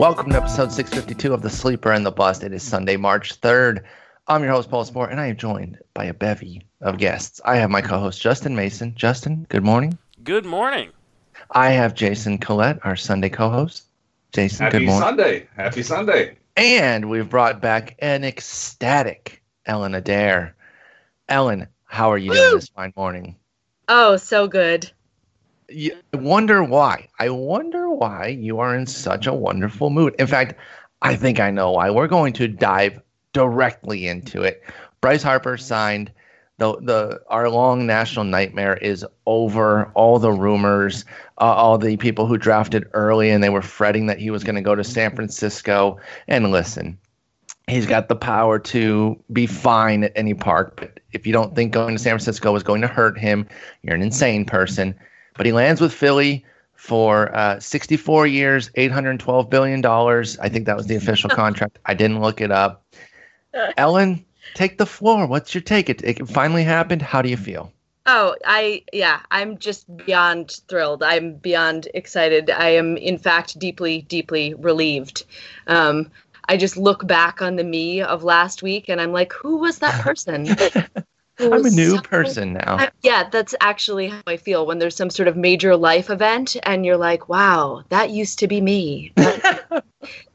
Welcome to episode 652 of The Sleeper and the Bust. It is Sunday, March 3rd. I'm your host, Paul Sporer, and I am joined by a bevy of guests. I have my co host, Justin Mason. Justin, good morning. Good morning. I have Jason Collette, our Sunday co host. Jason, Happy good morning. Sunday. Happy Sunday. And we've brought back an ecstatic Ellen Adair. Ellen, how are you doing this fine morning? Oh, so good. I wonder why. I wonder why you are in such a wonderful mood. In fact, I think I know why. We're going to dive directly into it. Bryce Harper signed. The, the our long national nightmare is over. All the rumors, uh, all the people who drafted early and they were fretting that he was going to go to San Francisco. And listen, he's got the power to be fine at any park. But if you don't think going to San Francisco is going to hurt him, you're an insane person. But he lands with Philly for uh, 64 years, 812 billion dollars. I think that was the official contract. I didn't look it up. Ellen, take the floor. What's your take? It, it finally happened. How do you feel? Oh, I yeah, I'm just beyond thrilled. I'm beyond excited. I am in fact deeply deeply relieved. Um I just look back on the me of last week and I'm like, who was that person? I'm a new so- person now. Yeah, that's actually how I feel when there's some sort of major life event and you're like, wow, that used to be me.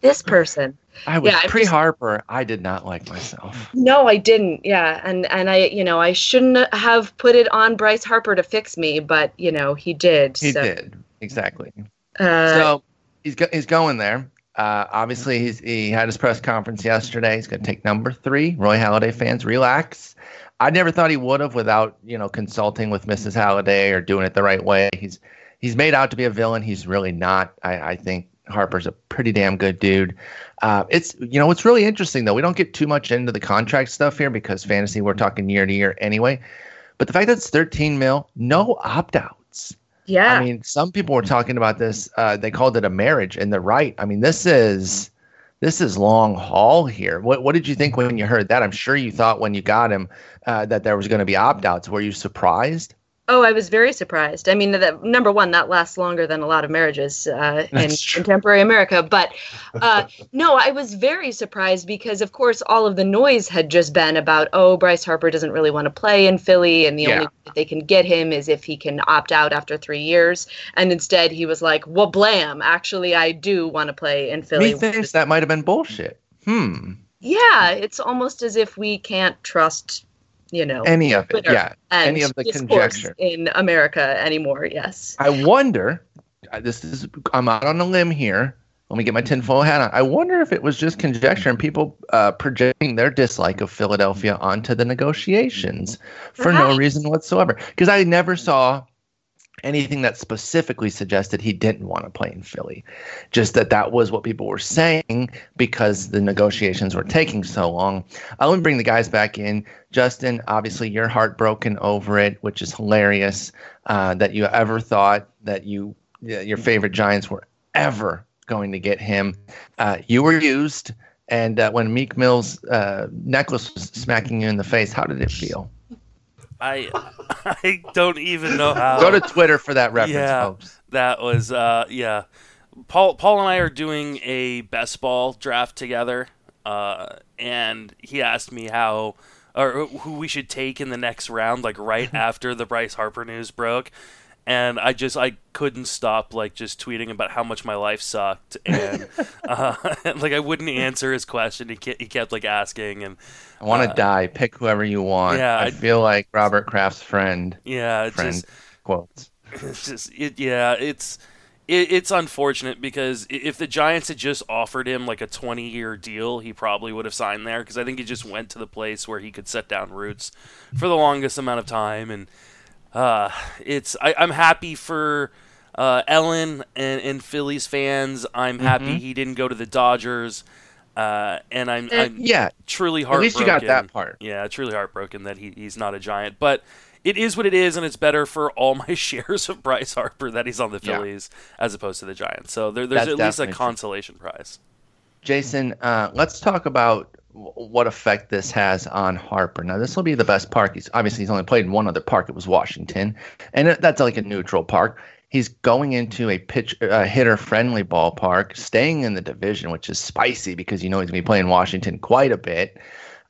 This person. I was yeah, pre Harper. I did not like myself. No, I didn't. Yeah, and and I, you know, I shouldn't have put it on Bryce Harper to fix me, but you know, he did. He so, did exactly. Uh, so he's go- he's going there. Uh, obviously, he's he had his press conference yesterday. He's going to take number three. Roy Halladay fans, relax. I never thought he would have without you know consulting with Mrs. Halladay or doing it the right way. He's he's made out to be a villain. He's really not. I, I think Harper's a pretty damn good dude. Uh, it's you know it's really interesting though. We don't get too much into the contract stuff here because fantasy we're talking year to year anyway. But the fact that it's 13 mil, no opt outs. yeah, I mean, some people were talking about this. Uh, they called it a marriage, and they're right. I mean, this is this is long haul here. What what did you think when you heard that? I'm sure you thought when you got him uh, that there was going to be opt outs. Were you surprised? Oh, I was very surprised. I mean, that number one, that lasts longer than a lot of marriages uh, in contemporary America. But uh, no, I was very surprised because, of course, all of the noise had just been about, oh, Bryce Harper doesn't really want to play in Philly, and the Yeah. only way they can get him is if he can opt out after three years. And instead, he was like, well, blam, actually, I do want to play in Philly. Me thinks that might have been bullshit. Hmm. Yeah, it's almost as if we can't trust, you know, Any of it? Yeah. Any of the conjecture. in America anymore. Yes. I wonder. uh, This is. I'm out on a limb here. Let me get my tinfoil hat on. I wonder if it was just conjecture and people uh, projecting their dislike of Philadelphia onto the negotiations for no reason whatsoever. Because I never saw anything that specifically suggested he didn't want to play in Philly. Just that that was what people were saying because the negotiations were taking so long. I let me bring the guys back in. Justin, obviously you're heartbroken over it, which is hilarious uh, that you ever thought that you your favorite Giants were ever going to get him. Uh, you were used, and uh, when Meek Mill's uh, necklace was smacking you in the face, how did it feel? I I don't even know how. Go to Twitter for that reference, yeah, folks. that was uh yeah. Paul Paul and I are doing a best ball draft together, uh, and he asked me how or who we should take in the next round, like right after the Bryce Harper news broke. And I just I couldn't stop like just tweeting about how much my life sucked, and uh, like I wouldn't answer his question. He kept, he kept like asking, and I want to Uh, die. Pick whoever you want. yeah, I I- feel like Robert Kraft's friend. yeah, it's Friend just quotes. it's just it yeah it's it, it's unfortunate because if the giants had just offered him like a 20 year deal he probably would have signed there because i think he just went to the place where he could set down roots for the longest amount of time and uh it's I, i'm happy for uh, Ellen and, and Phillies fans, I'm happy Mhm. he didn't go to the Dodgers, uh, and I'm, Eh, I'm Yeah, truly heartbroken. at least you got that part. Yeah, truly heartbroken that he, he's not a giant. But it is what it is, and it's better for all my shares of Bryce Harper that he's on the Yeah. Phillies as opposed to the Giants. So there, there's That's at least a definitely true. consolation prize. Jason, uh, let's talk about what effect this has on Harper. Now, this will be the best park. He's obviously he's only played in one other park. It was Washington, and that's like a neutral park. He's going into a pitch uh, hitter friendly ballpark, staying in the division, which is spicy because you know he's going to be playing Washington quite a bit.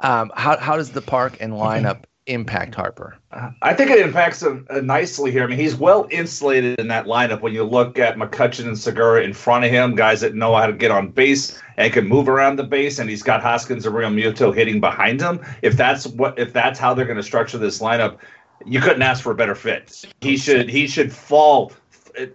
Um, how how does the park and lineup impact Harper? I think it impacts him uh, nicely here. I mean, he's well insulated in that lineup when you look at McCutchen and Segura in front of him, guys that know how to get on base and can move around the base, and he's got Hoskins and Realmuto hitting behind him. If that's what if that's how they're going to structure this lineup, you couldn't ask for a better fit. He should he should fall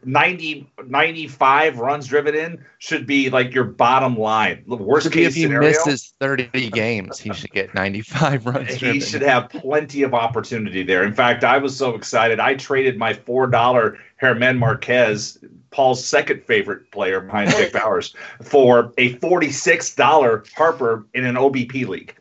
90, 95 runs driven in should be like your bottom line. The worst Should case if he scenario. misses 30 games, he should get 95 runs. he driven. should have plenty of opportunity there. In fact, I was so excited. I traded my four dollar German Marquez, Paul's second favorite player behind Dick Bowers, for a forty six dollar Harper in an OBP league.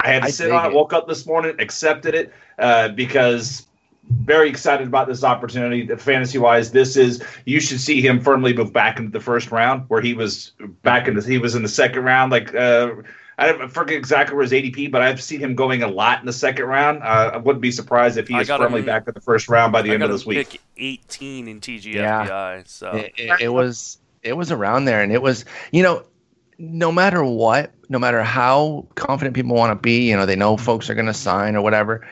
I had to I sit on it. it. Woke up this morning, accepted it uh, because very excited about this opportunity. Fantasy wise, this is you should see him firmly move back into the first round, where he was back in the he was in the second round. Like uh, I don't- I forget exactly where his ADP, but I've seen him going a lot in the second round. Uh, I wouldn't be surprised if he I is firmly him- back in the first round by the I end got of him this week. pick 18 in TGFBI. Yeah. So it, it, it was it was around there and it was you know no matter what no matter how confident people want to be you know they know folks are going to sign or whatever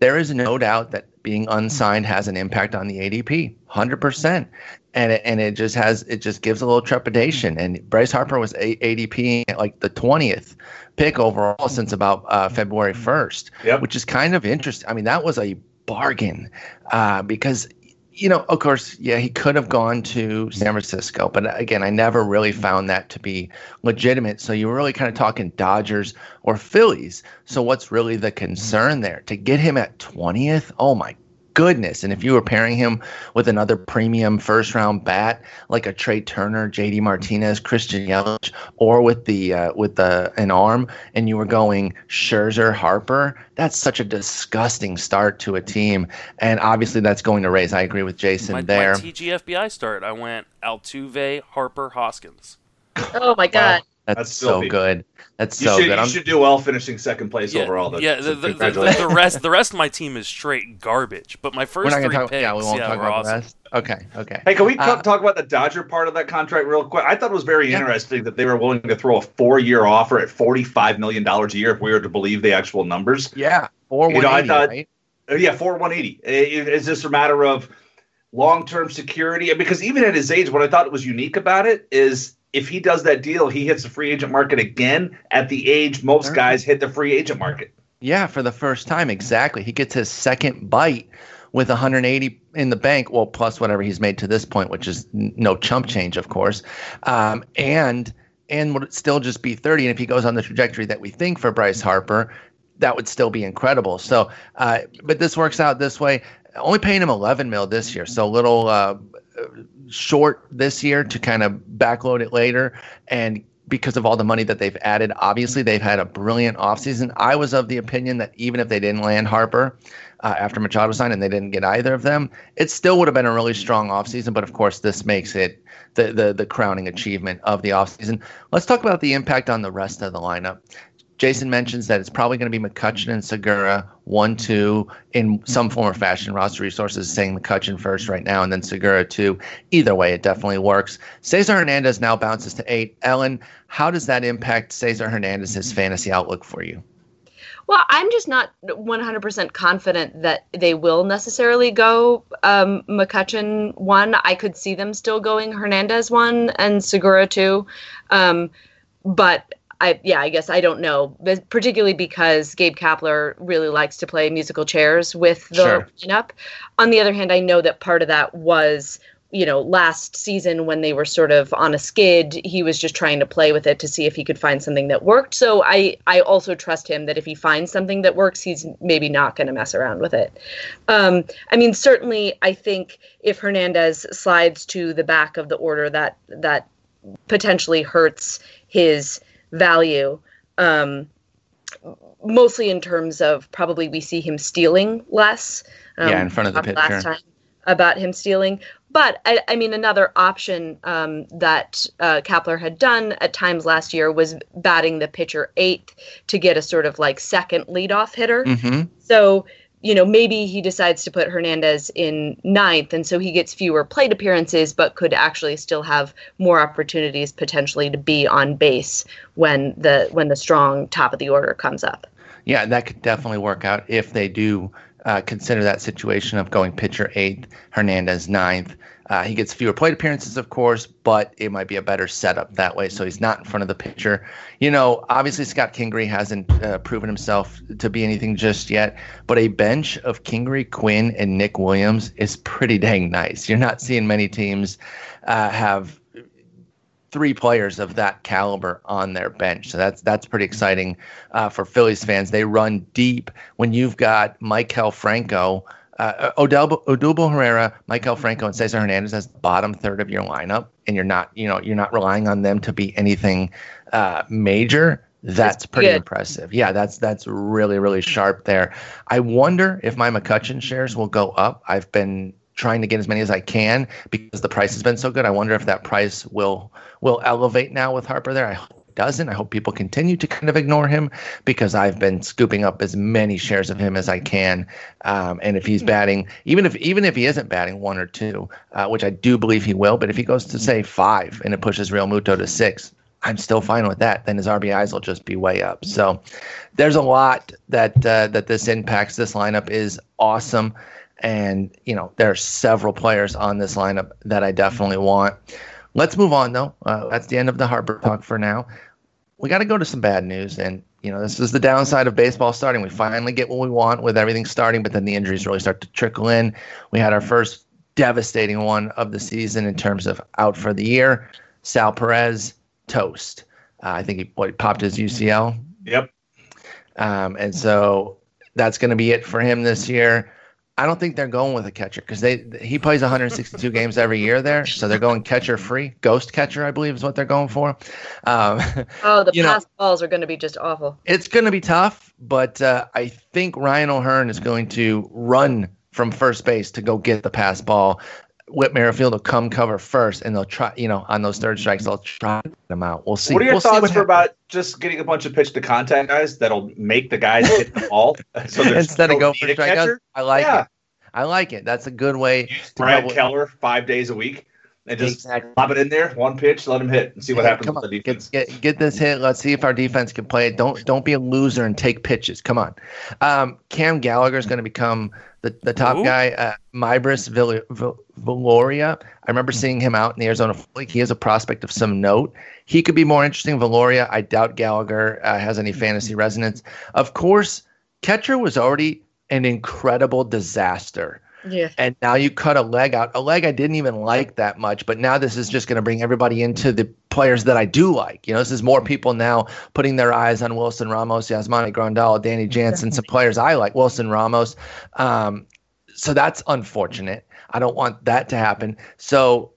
there is no doubt that being unsigned has an impact on the ADP 100% and it, and it just has it just gives a little trepidation and Bryce Harper was a, ADP at like the 20th pick overall since about uh, February 1st Yep. which is kind of interesting I mean that was a bargain uh, because you know, of course, yeah, he could have gone to San Francisco, but again, I never really found that to be legitimate. So you were really kind of talking Dodgers or Phillies. So what's really the concern there? To get him at 20th? Oh my goodness. And if you were pairing him with another premium first round bat like a Trea Turner, JD Martinez, Christian Yelich, or with the uh, with the an arm, and you were going Scherzer, Harper, that's such a disgusting start to a team. And obviously that's going to raise. I agree with Jason my, there. my TGFBI start, I went Altuve, Harper, Hoskins. Oh my god. That's, That's so good. That's You so should good. you I'm- should do well finishing second place Yeah, overall. Though. yeah. So The, the, the, the rest, the rest of my team is straight garbage. But my 1st we're not three going to talk. picks, yeah, we won't yeah, talk about awesome. the rest. Okay, okay. Hey, can we Uh, talk talk about the Dodger part of that contract real quick? I thought it was very Yeah. interesting that they were willing to throw a four-year offer at forty-five million dollars a year if we were to believe the actual numbers. Yeah, four You know, I thought- right? Uh, yeah, four one eighty. Is this a matter of long-term security? Because even at his age, what I thought was unique about it is if he does that deal, he hits the free agent market again at the age most Sure. guys hit the free agent market. Yeah, for the first time, exactly. He gets his second bite with 180 in the bank, well, plus whatever he's made to this point, which is n- no chump change, of course, um, and and would still just be 30. And if he goes on the trajectory that we think for Bryce Harper, that would still be incredible. So, uh, but this works out this way. Only paying him 11 mil this year, so little uh, short this year to kind of backload it later. And because of all the money that they've added, obviously they've had a brilliant offseason. I was of the opinion that even if they didn't land Harper uh, after Machado signed and they didn't get either of them, it still would have been a really strong offseason. But of course, this makes it the, the, the crowning achievement of the offseason. Let's talk about the impact on the rest of the lineup. Jason mentions that it's probably going to be McCutchen and Segura, one, two, in some form or fashion. Roster Resources is saying McCutchen first right now, and then Segura two. Either way, it definitely works. Cesar Hernandez now bounces to eight. Ellen, how does that impact Cesar Hernandez's fantasy outlook for you? Well, I'm just not 100% confident that they will necessarily go um, McCutchen one. I could see them still going Hernandez one and Segura two. Um, but I, yeah, I guess I don't know, but particularly because Gabe Kapler really likes to play musical chairs with the Sure. lineup. On the other hand, I know that part of that was you know, last season when they were sort of on a skid, he was just trying to play with it to see if he could find something that worked. So I, I also trust him that if he finds something that works, he's maybe not going to mess around with it. Um, I mean, certainly, I think if Hernandez slides to the back of the order, that that potentially hurts his value. Um, mostly in terms of probably we see him stealing less. Um, Yeah, in front of the pitcher. Last time about him stealing, but I, I mean another option um, that uh, Kapler had done at times last year was batting the pitcher eighth to get a sort of like second leadoff hitter. Mm-hmm. So you know, maybe he decides to put Hernandez in ninth, and so he gets fewer plate appearances, but could actually still have more opportunities potentially to be on base when the when the strong top of the order comes up. Yeah, that could definitely work out if they do uh, consider that situation of going pitcher eighth, Hernandez ninth. Uh, he gets fewer plate appearances, of course, but it might be a better setup that way. So he's not in front of the pitcher. You know, obviously Scott Kingery hasn't uh, proven himself to be anything just yet, but a bench of Kingery, Quinn, and Nick Williams is pretty dang nice. You're not seeing many teams uh, have three players of that caliber on their bench. So that's that's pretty exciting uh, for Phillies fans. They run deep when you've got Maikel Franco uh, Odell, Odubel Herrera, Maikel Franco, and Cesar Hernandez as the bottom third of your lineup, and you're not, you know, you're not relying on them to be anything uh, major. That's pretty Good. impressive. Yeah, that's that's really really sharp there. I wonder if my McCutchen shares will go up. I've been trying to get as many as I can because the price has been so good. I wonder if that price will will elevate now with Harper there. I doesn't. I hope people continue to kind of ignore him because I've been scooping up as many shares of him as I can. Um, and if he's batting, even if even if he isn't batting one or two, uh, which I do believe he will, but if he goes to say five and it pushes Realmuto to six, I'm still fine with that. Then his RBIs will just be way up. So there's a lot that uh, that this impacts. This lineup is awesome, and you know there are several players on this lineup that I definitely want. Let's move on, though. Uh, that's the end of the Harper talk for now. We got to go to some bad news. And, you know, this is the downside of baseball starting. We finally get what we want with everything starting, but then the injuries really start to trickle in. We had our first devastating one of the season in terms of out for the year. Sal Perez, toast. Uh, I think he, what, he popped his UCL. Yep. Um, and so that's going to be it for him this year. I don't think they're going with a catcher because they he plays 162 games every year there, so they're going catcher free, ghost catcher, I believe is what they're going for. Um, oh, the pass know, balls are going to be just awful. It's going to be tough, but uh, I think Ryan O'Hearn is going to run from first base to go get the pass ball. Whit Merrifield will come cover first, and they'll try. You know, on those third strikes, they'll try them out. We'll see. What are your we'll thoughts for about just getting a bunch of pitch to contact guys that'll make the guys hit the ball so instead of go for strikeouts? I like yeah. it. I like it. That's a good way. Brad Keller five days a week and just exactly. lob it in there, one pitch, let him hit, and see what happens with the defense. Get, get, get, this hit. Let's see if our defense can play it. Don't don't be a loser and take pitches. Come on. Um, Cam Gallagher is going to become the, the top Ooh. guy. Uh, Meibrys Viloria. I remember seeing him out in the Arizona League. He is a prospect of some note. He could be more interesting. Viloria. I doubt Gallagher uh, has any fantasy resonance. Of course, catcher was already an incredible disaster. Yeah. And now you cut a leg out. A leg I didn't even like that much, but now this is just going to bring everybody into the players that I do like. You know, this is more people now putting their eyes on Wilson Ramos, Yasmani Grandal, Danny Jansen, some players I like. Wilson Ramos. Um, so that's unfortunate. I don't want that to happen. So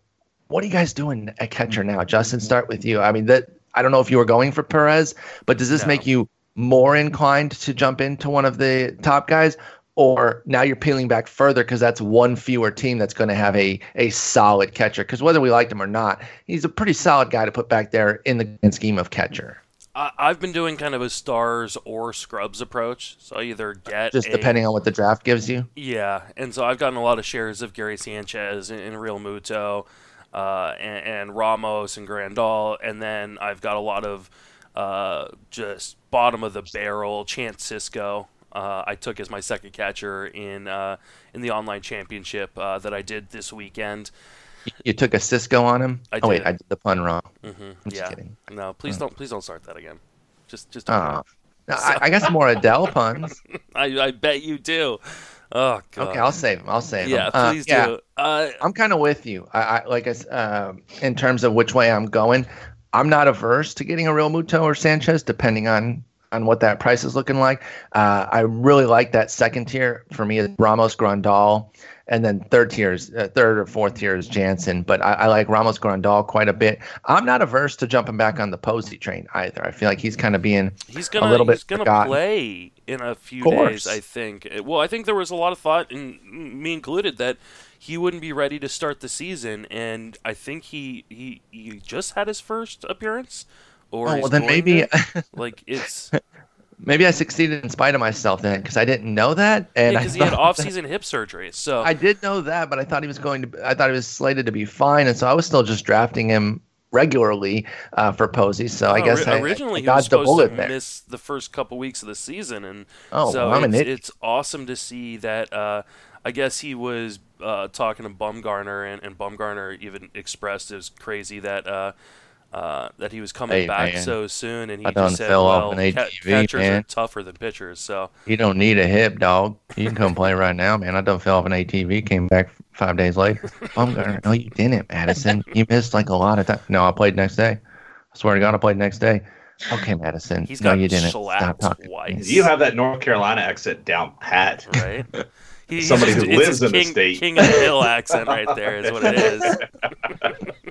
what are you guys doing at catcher now? Justin, start with you. I mean, that I don't know if you were going for Perez, but does this no. make you more inclined to jump into one of the top guys or now you're peeling back further because that's one fewer team that's going to have a a solid catcher. Because whether we liked him or not, he's a pretty solid guy to put back there in the scheme of catcher. I've been doing kind of a stars or scrubs approach. So I either get just depending on what the draft gives you. Yeah, and so I've gotten a lot of shares of Gary Sanchez and, and Realmuto, uh, and, and Ramos and Grandal, and then I've got a lot of uh, just bottom of the barrel Chance Sisco. Uh, I took as my second catcher in uh, in the online championship uh, that I did this weekend. You took a Cisco on him. I oh wait, I did the pun wrong. Mm-hmm. yeah. kidding. No, please oh. don't please don't start that again. Just just. Oh. No, I, I, got some more Adell puns. I, I bet you do. Oh god. Okay, I'll save them. I'll save yeah, them. Yeah, please uh, do. Uh, I'm kind of with you. I, I like I, uh, in terms of which way I'm going. I'm not averse to getting a Realmuto or Sanchez, depending on on what that price is looking like. Uh, I really like that second tier for me is Ramos Grandal, and then third tier is uh, third or fourth tier is Jansen. But I, I, like Ramos Grandal quite a bit. I'm not averse to jumping back on the Posey train either. I feel like he's kind of being he's gonna, a little bit he's gonna forgotten. play in a few days. I think. Well, I think there was a lot of thought, and me included, that he wouldn't be ready to start the season, and I think he he, he just had his first appearance. Or oh, well, then maybe like it's Maybe I succeeded in spite of myself then because I didn't know that. And because I he had off-season hip surgery. So I did know that, but I thought he was going to. I thought he was slated to be fine, and so I was still just drafting him regularly uh, for Posey. So I No, guess ori- I, originally I he was supposed bullet to there. miss the first couple weeks of the season, and Oh, so well, it's, it's awesome to see that. Uh, I guess he was uh, talking to Bumgarner, and, and Bumgarner even expressed it was crazy that. Uh, that he was coming Hey, back man. so soon, and he I done just said, fell "Well, off an ca- ATV, catchers are tougher than pitchers." So You don't need a hip, dog. You can come play right now, man. I done fell off an ATV, came back five days later. I'm going, no, you didn't, Madison. You missed like a lot of time. No, I played next day. I swear to God, I played next day. Okay, Madison. He's no, got you didn't. Stop talking. twice. You have that North Carolina exit down pat. right? He- he's Somebody just- who lives his in the king, state. King of the Hill accent right there is what it is.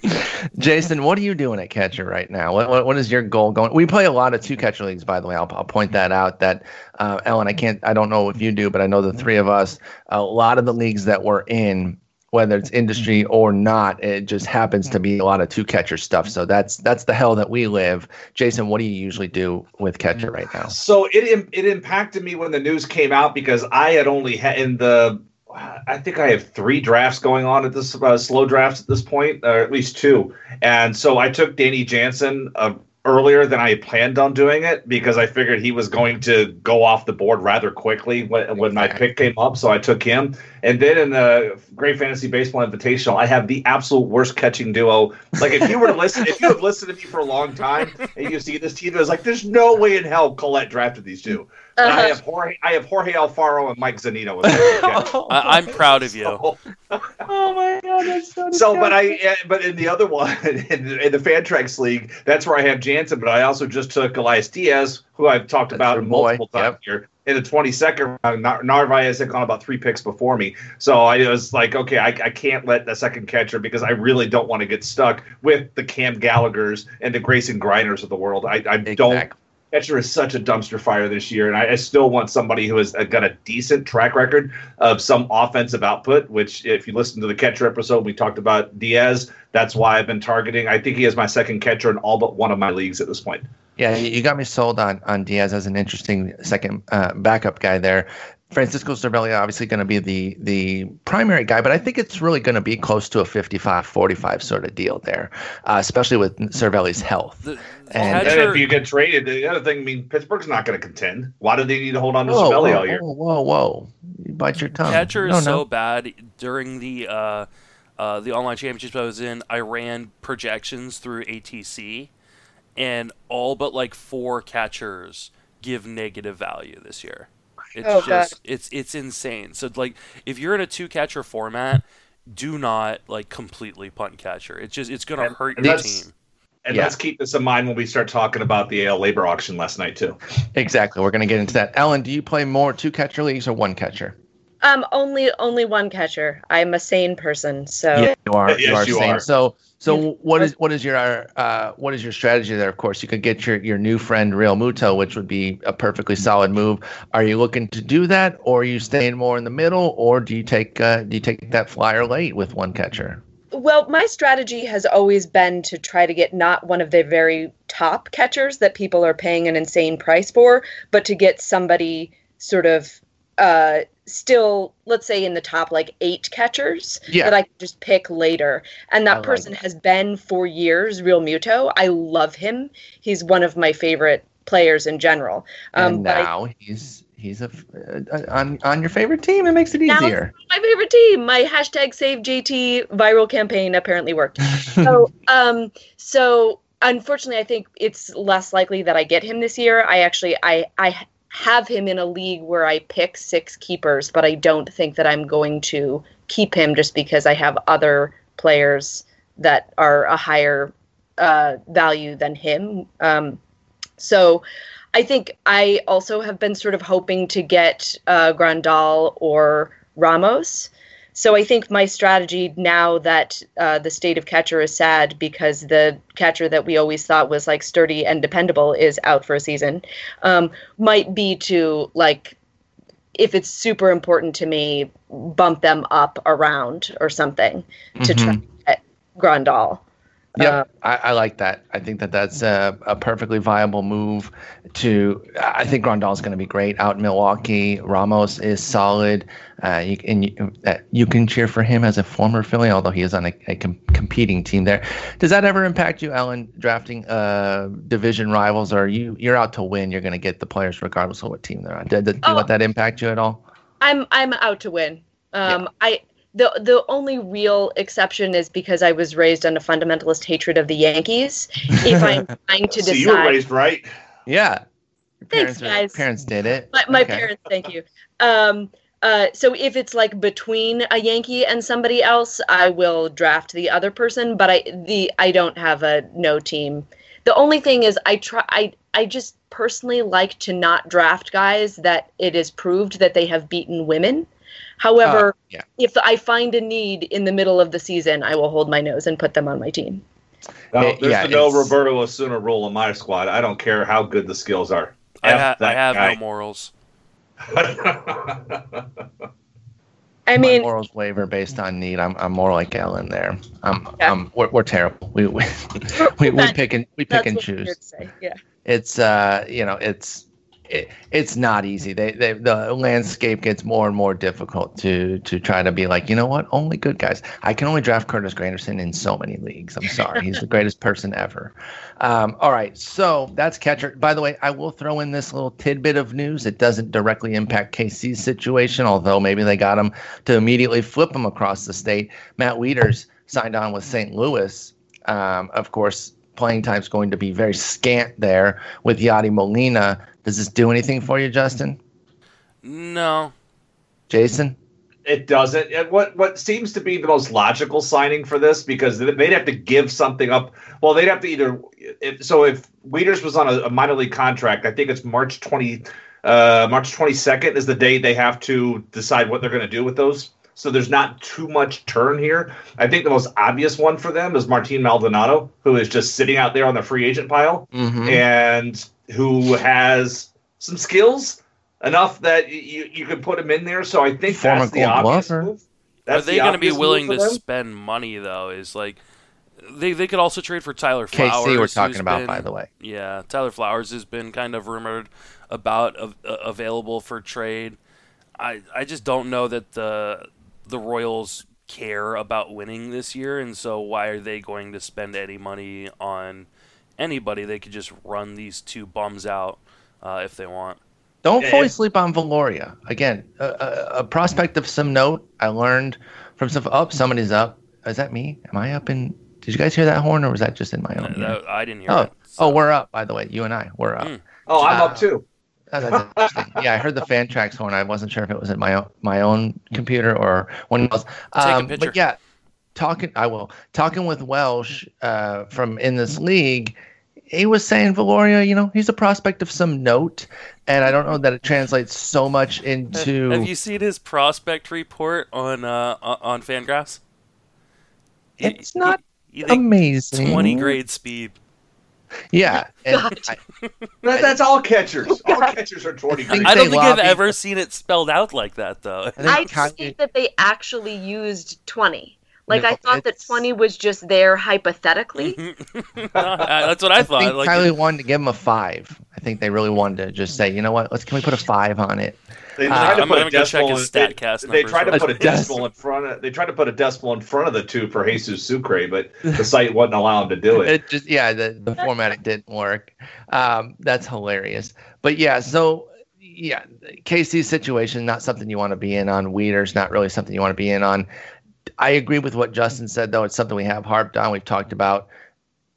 Jason, what are you doing at catcher right now? What, what, what is your goal going? We play a lot of two catcher leagues, by the way. I'll, I'll point that out. That uh, Ellen, I can't, I don't know if you do, but I know the three of us. A lot of the leagues that we're in, whether it's industry or not, it just happens to be a lot of two catcher stuff. So that's that's the hell that we live. Jason, what do you usually do with catcher right now? So it it impacted me when the news came out because I had only had in the I think I have three drafts going on at this uh, slow drafts at this point, or at least two. And so I took Danny Jansen uh, earlier than I planned on doing it because I figured he was going to go off the board rather quickly when, when my pick came up. So I took him. And then in the Great Fantasy Baseball Invitational, I have the absolute worst catching duo. Like if you were to listen, if you have listened to me for a long time and you see this team, it's like there's no way in hell Collette drafted these two. And I Uh-huh. have Jorge, I have Jorge Alfaro and Mike Zunino. as. I, I'm proud of you. So- Oh my god, that's so. so, but I, but in the other one, in the, in the Fantrax League, that's where I have Jansen. But I also just took Elias Diaz, who I've talked That's about your boy, multiple times yep. here. In the 22nd round, Narvaez had gone about three picks before me. So I was like, okay, I, I can't let the second catcher because I really don't want to get stuck with the Cam Gallagher's and the Grayson Greiners of the world. I, I don't Exactly. Catcher is such a dumpster fire this year, and I, I still want somebody who has uh, got a decent track record of some offensive output. Which, if you listen to the catcher episode, we talked about Diaz. That's why I've been targeting. I think he is my second catcher in all but one of my leagues at this point. Yeah, you got me sold on on Diaz as an interesting second uh, backup guy there. Francisco Cervelli obviously going to be the the primary guy, but I think it's really going to be close to a 55-45 sort of deal there, uh, especially with Cervelli's health. The, the And- And catcher, if you get traded, the other thing, I mean, Pittsburgh's not going to contend. Why do they need to hold on to Whoa, Cervelli whoa, all year? whoa, whoa, whoa! You bite your tongue. catcher No, is no. so bad during the uh, uh, the online championships I was in. I ran projections through ATC, and all but like four catchers give negative value this year. It's Oh, God. just it's it's insane. So like if you're in a two catcher format, do not like completely punt catcher. It's just it's gonna And- hurt and your that's- team. And Yeah. let's keep this in mind when we start talking about the AL LABR auction last night too. Exactly. We're going to get into that. Ellen, do you play more two catcher leagues or one catcher? Um, only only one catcher. I'm a sane person, so Yeah, you are. Yes, you are. you same. are. So, so what is what is your uh, what is your strategy there? Of course, you could get your your new friend Realmuto, which would be a perfectly solid move. Are you looking to do that, or are you staying more in the middle, or do you take uh, do you take that flyer late with one catcher? Well, my strategy has always been to try to get not one of the very top catchers that people are paying an insane price for, but to get somebody sort of uh, still, let's say, in the top like eight catchers Yeah. that I can just pick later. And I that like person has been for years Realmuto. I love him. He's one of my favorite players in general. Um, and but I- now he's he's a, uh, on on your favorite team. It makes it Now- easier. my favorite team. My hashtag save JT viral campaign apparently worked. so um so unfortunately I think it's less likely that I get him this year. I actually I I have him in a league where I pick six keepers, but I don't think that I'm going to keep him just because I have other players that are a higher uh, value than him. Um, so I think I also have been sort of hoping to get uh, Grandal or Ramos. So I think my strategy now that uh, the state of catcher is sad because the catcher that we always thought was like sturdy and dependable is out for a season, um, might be to like, if it's super important to me, bump them up around or something to try to get Grandal. Yep, Uh, I, I like that. I think that that's a, a perfectly viable move. To I think Grandal is going to be great out in Milwaukee. Ramos is solid, uh, you, and you, uh, you can cheer for him as a former Philly, although he is on a, a com- competing team there. Does that ever impact you, Ellen, drafting uh, division rivals, or you you're out to win? You're going to get the players regardless of what team they're on. Did, did, Oh. let that impact you at all? I'm I'm out to win. Um, I the the only real exception is because I was raised on a fundamentalist hatred of the Yankees. If I'm trying to So you were raised right. Yeah. Your Thanks, parents, are- guys. parents did it. my, my Okay. parents, thank you. Um, uh, so if it's like between a Yankee and somebody else, I will draft the other person. But I the I don't have a no team. The only thing is I try I I just personally like to not draft guys that it is proved that they have beaten women. However, Oh, yeah. if I find a need in the middle of the season, I will hold my nose and put them on my team. No, there's yeah, the no it's- Roberto Osuna rule in my squad. I don't care how good the skills are. I, F ha- I have guy. no morals. I my mean, morals waiver based on need. I'm I'm more like Ellen there. I'm Yeah. I'm we're, we're terrible. We we we, we pick and we that's pick and what I'm here choose. Yeah. It's uh you know it's it, it's not easy. They, they the landscape gets more and more difficult to to try to be like you know what only good guys. I can only draft Curtis Granderson in so many leagues. I'm sorry, he's the greatest person ever. Um, all right, so that's catcher. By the way, I will throw in this little tidbit of news. It doesn't directly impact KC's situation, although maybe they got him to immediately flip him across the state. Matt Wieters signed on with St. Louis. Um, of course, playing time's going to be very scant there with Yadi Molina. Does this do anything for you, Justin? No. Jason? It doesn't. And what what seems to be the most logical signing for this because they'd have to give something up. Well, they'd have to either. If, so if Wieters was on a, a minor league contract, I think it's March twenty, uh, March twenty second is the date they have to decide what they're going to do with those. So there's not too much turn here. I think the most obvious one for them is Martin Maldonado, who is just sitting out there on the free agent pile Mm-hmm. and who has some skills enough that you you could put him in there. So I think Former that's the Gold obvious Glover. move. Are they the going to be willing to them. spend money though? Is like they they could also trade for Tyler Flowers. KC, we're talking about, been- by the way. Yeah, Tyler Flowers has been kind of rumored about uh, available for trade. I I just don't know that the the Royals care about winning this year, and so why are they going to spend any money on anybody? They could just run these two bums out uh, if they want. Don't fully sleep on Viloria. Again, a, a, a prospect of some note. I learned from some. Up, somebody's up. Is that me? Am I up in? Did you guys hear that horn, or was that just in my own? No, That- I didn't hear Oh, it. oh, we're up. By the way, you and I, we're up. Mm. Oh, I'm Uh, up too. That's interesting. yeah, I heard the Fantrax horn. I wasn't sure if it was at my own, my own computer or one else. Take a Um, picture. but yeah, talking. I will talking with Welsh uh, from in this league. He was saying Viloria, you know, he's a prospect of some note, and I don't know that it translates so much into. Have you seen his prospect report on uh, on on Fangraphs? It's not he- he amazing. Twenty grade speed. Yeah, and I, That, that's all catchers. All catchers are twenty. think I don't they think I've ever seen it spelled out like that though. I I Kiley- think that they actually used 20. Like No, I thought that 20 was just there hypothetically. Uh, That's what I I thought. think like, Kiley wanted to give him a five. I think they really wanted to just say, you know what? Let's can we put a five on it? They Uh, tried to I'm put a go check decimal. his they, StatCast they tried to put a decimal in front of. They tried to put a decimal in front of the two for Jesus Sucre, but the site wouldn't allow them to do it. It just yeah, the the format it didn't work. Um, that's hilarious. But yeah, so yeah, KC's situation not something you want to be in on. Wieters' not really something you want to be in on. I agree with what Justin said though. It's something we have harped on. We've talked about.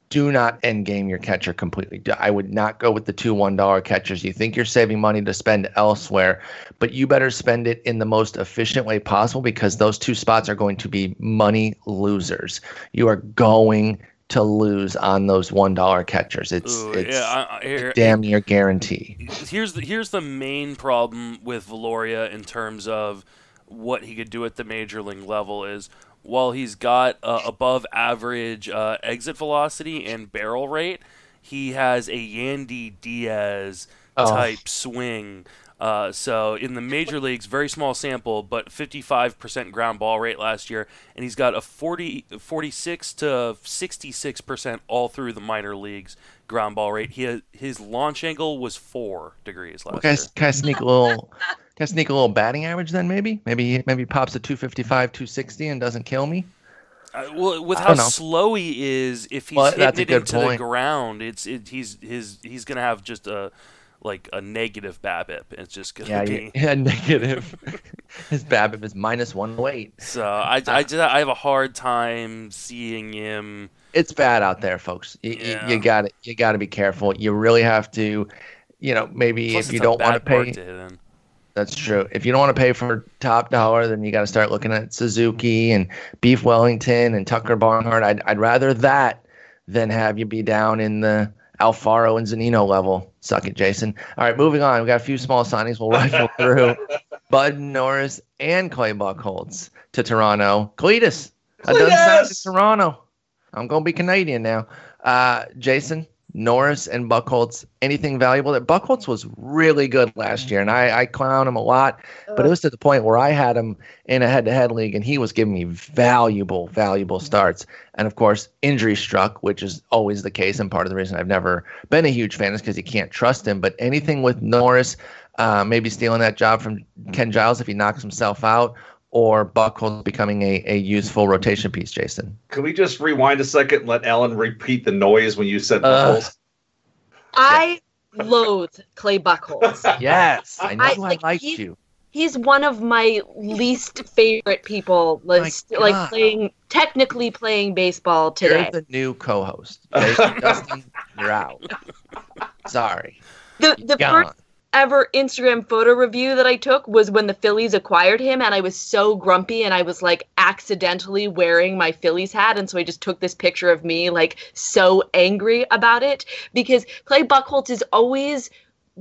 Do not end game your catcher completely. I would not go with the two one dollar catchers. You think you're saving money to spend elsewhere, but you better spend it in the most efficient way possible because those two spots are going to be money losers. You are going to lose on those one dollar catchers. It's Ooh, it's yeah, I, here, damn near guarantee. here's the here's the main problem with Viloria in terms of what he could do at the major league level is while he's got uh, above average uh, exit velocity and barrel rate, he has a Yandy Diaz Oh. type swing Uh, so in the major leagues, very small sample, but 55% ground ball rate last year, and he's got a 40, 46 to 66% all through the minor leagues ground ball rate. He his launch angle was four degrees last Okay, year. can I sneak a little? Can I sneak a little batting average then? Maybe, maybe, maybe he pops a 255, 260, and doesn't kill me. Uh, well, with how know. slow he is, if he's Well, hitting it into point. the ground, it's it, he's his he's gonna have just a like a negative BABIP. It's just gonna Yeah, be. yeah, negative. His BABIP is minus one weight. So I, I, just, I have a hard time seeing him. It's bad out there, folks. You, Yeah. you got to You got to be careful. You really have to. You know, maybe Plus if you don't want to pay, to hit in. That's true. If you don't want to pay for top dollar, then you got to start looking at Suzuki and Beef Wellington and Tucker Barnhart. I'd, I'd rather that than have you be down in the Alfaro and Zunino level. Suck it, Jason. All right, moving on. We got a few small signings. We'll rifle through. Bud Norris and Clay Buchholz to Toronto. Cletus. That doesn't sound to Toronto. I'm going to be Canadian now. Uh, Jason, Norris and Buchholz, anything valuable? That Buchholz was really good last year, and I, I clown him a lot, but it was to the point where I had him in a head-to-head league, and he was giving me valuable, valuable starts. And of course, injury struck, which is always the case, and part of the reason I've never been a huge fan is because you can't trust him. But anything with Norris, uh, maybe stealing that job from Ken Giles if he knocks himself out, or Buchholz becoming a, a useful rotation piece, Jason. Can we just rewind a second and let Ellen repeat the noise when you said Uh, Buchholz? I loathe Clay Buchholz. Yes, I know I- I, like, liked he- you. He's one of my least favorite people. Like, like playing, technically playing baseball today. You're the new co-host. Jason Dustin, you're out. Sorry. The the first ever Instagram photo review that I took was when the Phillies acquired him, and I was so grumpy, and I was like accidentally wearing my Phillies hat, and so I just took this picture of me like so angry about it because Clay Buchholz is always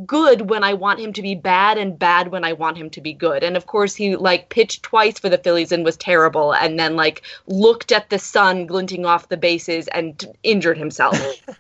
good when I want him to be bad and bad when I want him to be good. And of course he like pitched twice for the Phillies and was terrible and then like looked at the sun glinting off the bases and t- injured himself.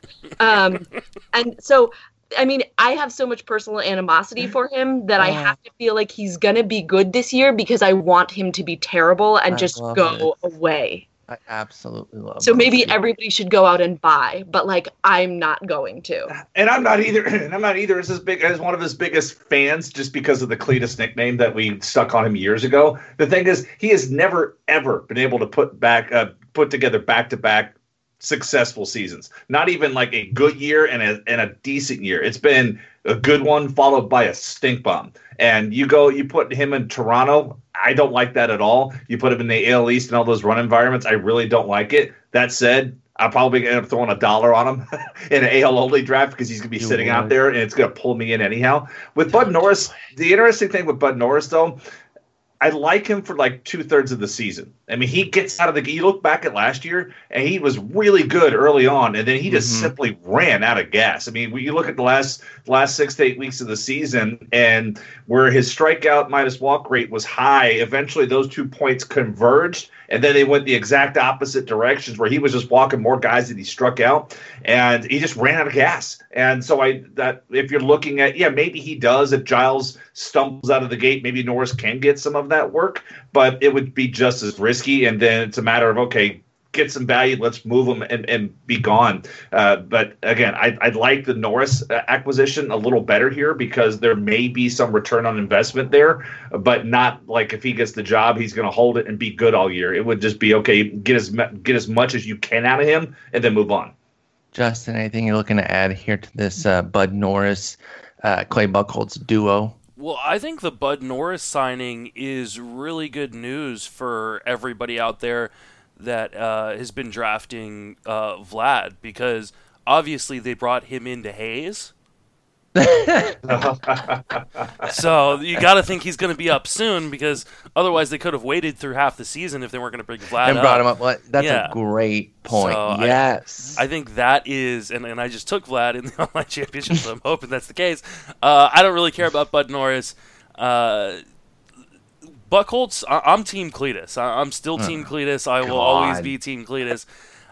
um and so I mean, I have so much personal animosity for him that I Oh. have to feel like he's gonna be good this year because I want him to be terrible and I just love go away. I absolutely love. So maybe of you. everybody should go out and buy, but like I'm not going to. And I'm not either. And I'm not either as his big as one of his biggest fans, just because of the Cletus nickname that we stuck on him years ago. The thing is, he has never ever been able to put back uh, put together back to back successful seasons. Not even like a good year and a and a decent year. It's been a good one followed by a stink bomb. And you go, you put him in Toronto. I don't like that at all. You put him in the AL East and all those run environments. I really don't like it. That said, I'll probably end up throwing a dollar on him in an AL only draft because he's going to be You sitting out there and it's going to pull me in anyhow. With Bud Norris, the interesting thing with Bud Norris, though, I like him for like two thirds of the season. I mean, he gets out of the. Game. You look back at last year, and he was really good early on, and then he just Mhm. simply ran out of gas. I mean, when you look at the last last six to eight weeks of the season, and where his strikeout minus walk rate was high, eventually those two points converged, and then they went the exact opposite directions, where he was just walking more guys than he struck out, and he just ran out of gas. And so I that if you're looking at yeah, maybe he does if Giles stumbles out of the gate, maybe Norris can get some of that work, but it would be just as risky. And then it's a matter of okay, get some value, let's move them and, and be gone. Uh, but again, I, I like the Norris uh, acquisition a little better here because there may be some return on investment there, but not like if he gets the job, he's going to hold it and be good all year. It would just be okay, get as get as much as you can out of him, and then move on. Justin, anything you're looking to add here to this uh, Bud Norris, uh, Clay Buchholz duo? Well, I think the Bud Norris signing is really good news for everybody out there that uh, has been drafting uh, Vlad because obviously they brought him into Hayes. so you got to think he's going to be up soon because otherwise they could have waited through half the season if they weren't going to bring Vlad and up. brought him up. That's Yeah. a great point. So yes. I think that is, and, and I just took Vlad in the online championship, so I'm hoping that's the case. Uh, I don't really care about Bud Norris. Uh, Buchholz, I, I'm Team Cletus. I, I'm still Team Cletus. I will always be Team Cletus.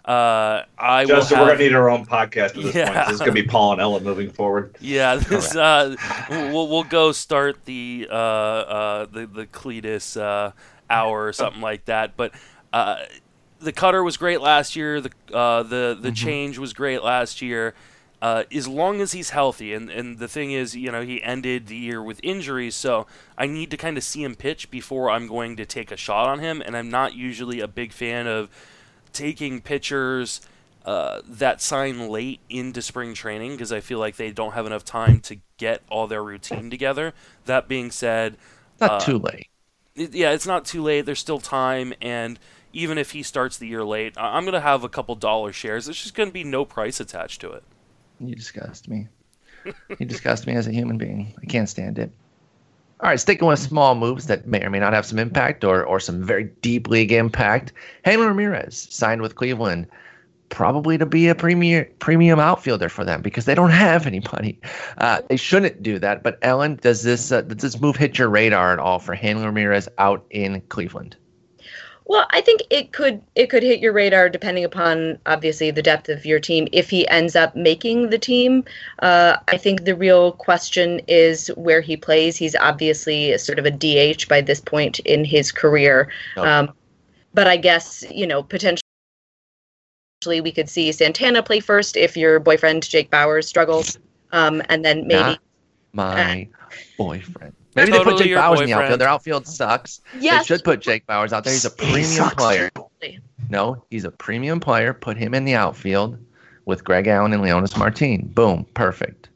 Uh, I Justin, will we're gonna need our own podcast at this Yeah. point. This is gonna be Paul and Ella moving forward. Yeah, this uh, we'll we'll go start the uh, uh, the the Cletus uh, hour or something like that. But uh, the cutter was great last year. The uh, the the change was great last year. Uh, as long as he's healthy, and, and the thing is, you know, he ended the year with injuries, so I need to kind of see him pitch before I'm going to take a shot on him. And I'm not usually a big fan of taking pitchers uh, that sign late into spring training because I feel like they don't have enough time to get all their routine together. That being said, Not Uh, too late. it- yeah, it's not too late. There's still time, and even if he starts the year late, I- I'm gonna have a couple dollar shares. There's just gonna be no price attached to it. You disgust me. you disgust me as a human being. I can't stand it. All right, sticking with small moves that may or may not have some impact or, or some very deep league impact. Hanley Ramirez signed with Cleveland, probably to be a premier premium outfielder for them because they don't have anybody. Uh, they shouldn't do that. But Ellen, does this uh, does this move hit your radar at all for Hanley Ramirez out in Cleveland? Well, I think it could it could hit your radar depending upon obviously the depth of your team. If he ends up making the team, uh, I think the real question is where he plays. He's obviously sort of a DH by this point in his career, Oh. um, but I guess you know potentially we could see Santana play first if your boyfriend Jake Bauers struggles, um, and then maybe Not my boyfriend. Maybe they put Jake your Bauers in the outfield. Their outfield sucks. yes, They should put Jake Bauers out there. He's a premium sucks. player. No, he's a premium player. Put him in the outfield with Greg Allen and Leonys Martin. Boom, perfect.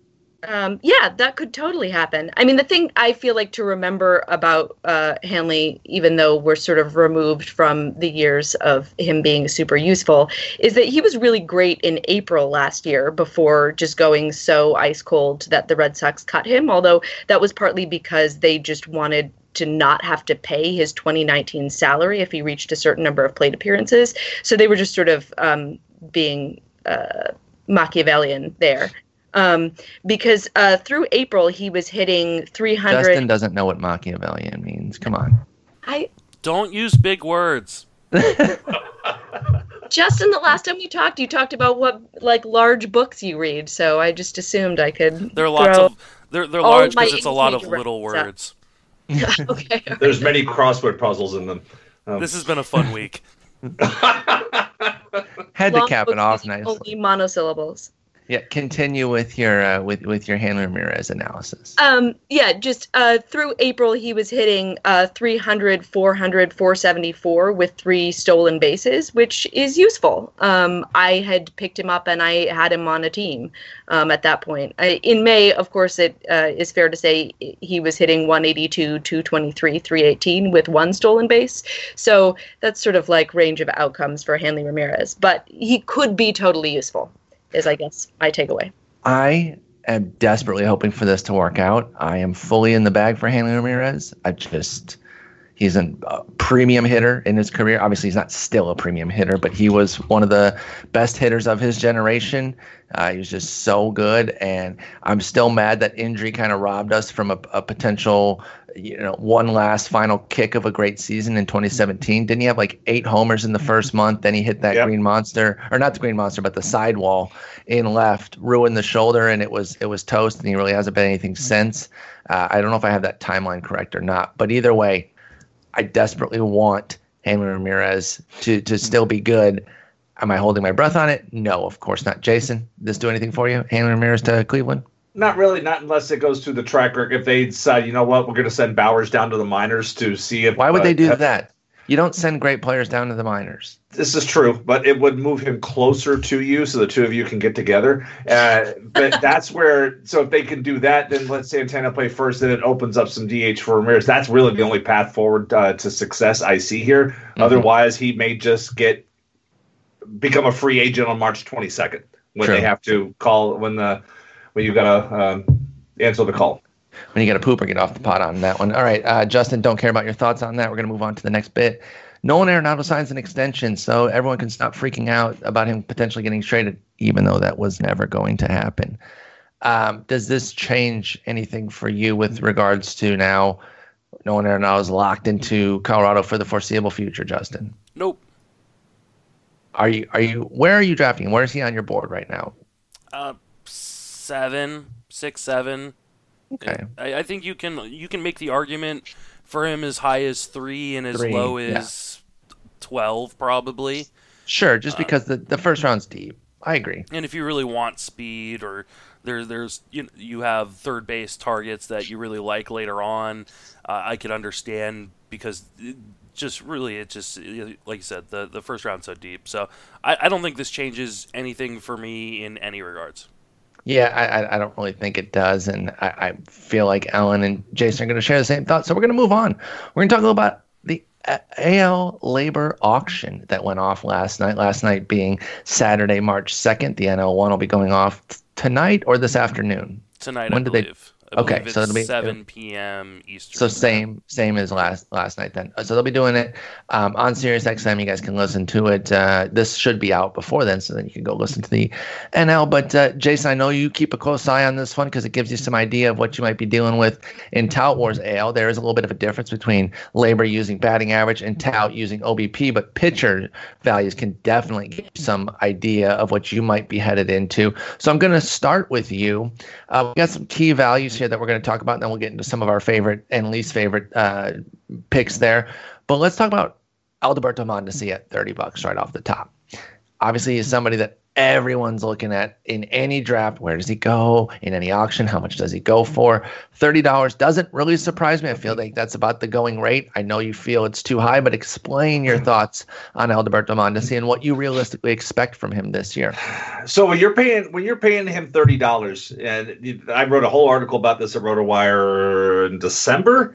Um, yeah, that could totally happen. I mean, the thing I feel like to remember about uh, Hanley, even though we're sort of removed from the years of him being super useful, is that he was really great in April last year before just going so ice cold that the Red Sox cut him. Although that was partly because they just wanted to not have to pay his 2019 salary if he reached a certain number of plate appearances. So they were just sort of um, being uh, Machiavellian there. Um, because uh, through April he was hitting 300. Justin doesn't know what Machiavellian means. Come on. I Don't use big words. Justin, the last time we talked, you talked about what like large books you read, so I just assumed I could. There are lots throw- of they're they're large because it's a lot of little words. okay. There's many crossword puzzles in them. Um, This has been a fun week. Had to cap it off using nicely. Only monosyllables. Yeah, continue with your uh, with with your Hanley Ramirez analysis. Um, yeah, just uh, through April, he was hitting uh, 300, 400, 474 with three stolen bases, which is useful. Um, I had picked him up and I had him on a team um, at that point. I, in May, of course, it uh, is fair to say he was hitting 182, 223, 318 with one stolen base. So that's sort of like range of outcomes for Hanley Ramirez. But he could be totally useful, is I guess my takeaway. I am desperately hoping for this to work out. I am fully in the bag for Hanley Ramirez. I just he's a premium hitter in his career. Obviously, he's not still a premium hitter, but he was one of the best hitters of his generation. Uh, he was just so good, and I'm still mad that injury kind of robbed us from a, a potential, you know, one last final kick of a great season in 2017. Didn't he have like eight homers in the first month? Then he hit that Yep. green monster, or not the green monster, but the sidewall in left, ruined the shoulder, and it was it was toast. And he really hasn't been anything since. Uh, I don't know if I have that timeline correct or not, but either way, I desperately want Hanley Ramirez to to still be good. Am I holding my breath on it? No, of course not. Jason, this do anything for you? Hanley Ramirez to Cleveland? Not really, not unless it goes through the tracker. If they decide, you know what, we're going to send Bauers down to the minors to see if. Why would uh, they do that? You don't send great players down to the minors. This is true, but it would move him closer to you so the two of you can get together. Uh, but that's where, so if they can do that, then let Santana play first, then it opens up some DH for Ramirez. That's really the only path forward uh, to success I see here. Otherwise, he may just get become a free agent on March 22nd when True. they have to call when the when you've got to um, answer the call. When you got to poop or get off the pot on that one. All right, uh, Justin, don't care about your thoughts on that. We're going to move on to the next bit. Nolan Arenado signs an extension, so everyone can stop freaking out about him potentially getting traded, even though that was never going to happen. Um, does this change anything for you with regards to now Nolan Arenado is locked into Colorado for the foreseeable future, Justin? Nope. Are you are you where are you drafting? Where is he on your board right now? Uh, seven, six, seven. Okay. I, I think you can you can make the argument for him as high as three and as Three, low yeah. as twelve, probably. Sure, just because the, the first round's deep. I agree. And if you really want speed, or there, there's you you have third base targets that you really like later on, uh, I could understand because it just really it just like you said the the first round's so deep. So I, I don't think this changes anything for me in any regards. Yeah, I, I- don't really think it does, and I, I feel like Ellen and Jason are going to share the same thoughts. So we're going to move on. We're going to talk a little about the AL LABR auction that went off last night. Last night being Saturday, March second. The NL one will be going off t- tonight or this afternoon. Tonight, When I they- believe. I Okay, so it'll be- 7 p.m. Eastern. So same same as last last night then. So they'll be doing it um, on Sirius XM. You guys can listen to it. Uh, this should be out before then, so then you can go listen to the NL. But uh, Jason, I know you keep a close eye on this one because it gives you some idea of what you might be dealing with in Tout Wars AL. There is a little bit of a difference between LABR using batting average and Tout using OBP, but pitcher values can definitely give you some idea of what you might be headed into. So I'm going to start with you. Uh, we got some key values here that we're going to talk about, and then we'll get into some of our favorite and least favorite uh, picks there. But let's talk about Alberto Mondesi at 30 bucks right off the top. Obviously, he's somebody that everyone's looking at in any draft. Where does he go in any auction? How much does he go for? Thirty dollars doesn't really surprise me. I feel like that's about the going rate. I know you feel it's too high, but explain your thoughts on Alberto Mondesi and what you realistically expect from him this year. So when you're paying when you're paying him thirty dollars, and I wrote a whole article about this at RotoWire in December.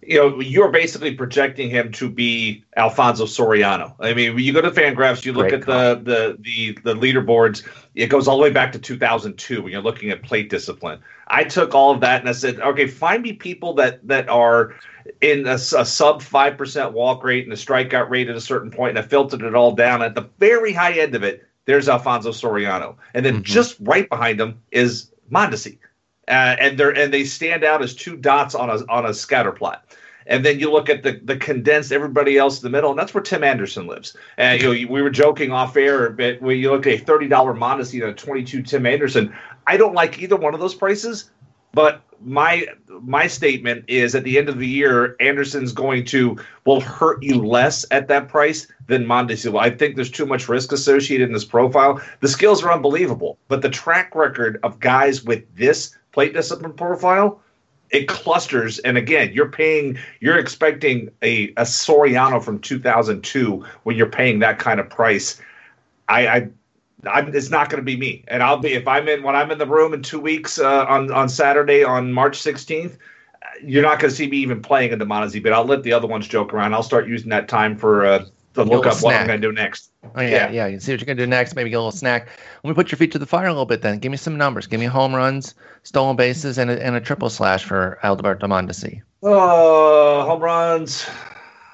You know, you're basically projecting him to be Alfonso Soriano. I mean, when you go to Fangraphs, you look Great at the, the the the leaderboards. It goes all the way back to 2002 when you're looking at plate discipline. I took all of that and I said, okay, find me people that that are in a sub five percent walk rate and a strikeout rate at a certain point, and I filtered it all down. At the very high end of it, there's Alfonso Soriano, and then Mhm. just right behind him is Mondesi, uh, and they're and they stand out as two dots on a on a scatter plot. And then you look at the the condensed everybody else in the middle, and that's where Tim Anderson lives. And you know, we were joking off air but when you look at a thirty dollar Mondesi and a twenty two Tim Anderson. I don't like either one of those prices, but my my statement is at the end of the year, Anderson's going to will hurt you less at that price than Mondesi will. I think there's too much risk associated in this profile. The skills are unbelievable, but the track record of guys with this plate discipline profile, it clusters. And again, you're paying, you're expecting a, a Soriano from 2002 when you're paying that kind of price. I, I I'm, it's not going to be me, and I'll be if I'm in when I'm in the room in two weeks uh, on on Saturday on March 16th. uh, You're not going to see me even playing in the Mondesi, but I'll let the other ones joke around. I'll start using that time for uh, to look up what I'm going to do next. Oh yeah, Yeah. yeah. You can see what you're gonna do next. Maybe get a little snack. Let me put your feet to the fire a little bit. Then give me some numbers. Give me home runs, stolen bases, and a, and a triple slash for Alberto Mondesi. Uh, home runs.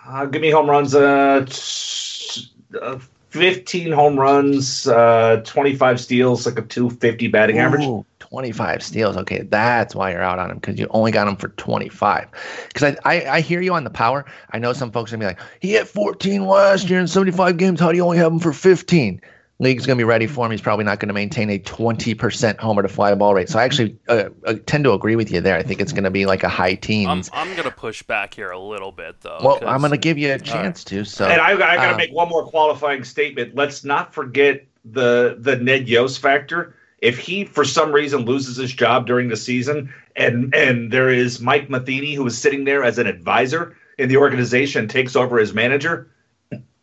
Uh, give me home runs. Uh, t- uh, 15 home runs, uh, 25 steals, like a 250 batting average. 25 steals. Okay, that's why you're out on him because you only got him for 25. Because I, I I hear you on the power. I know some folks are gonna be like, he hit 14 last year in 75 games. How do you only have him for 15? League's gonna be ready for him. He's probably not gonna maintain a 20% homer to fly ball rate. So I actually uh, uh, tend to agree with you there. I think it's gonna be like a high I'm, teens. I'm gonna push back here a little bit though. well, 'cause- I'm gonna give you a chance to. So and I, I got to uh, make one more qualifying statement. Let's not forget the the Ned Yost factor. If he, for some reason, loses his job during the season, and and there is Mike Matheny who is sitting there as an advisor in the organization, takes over as manager,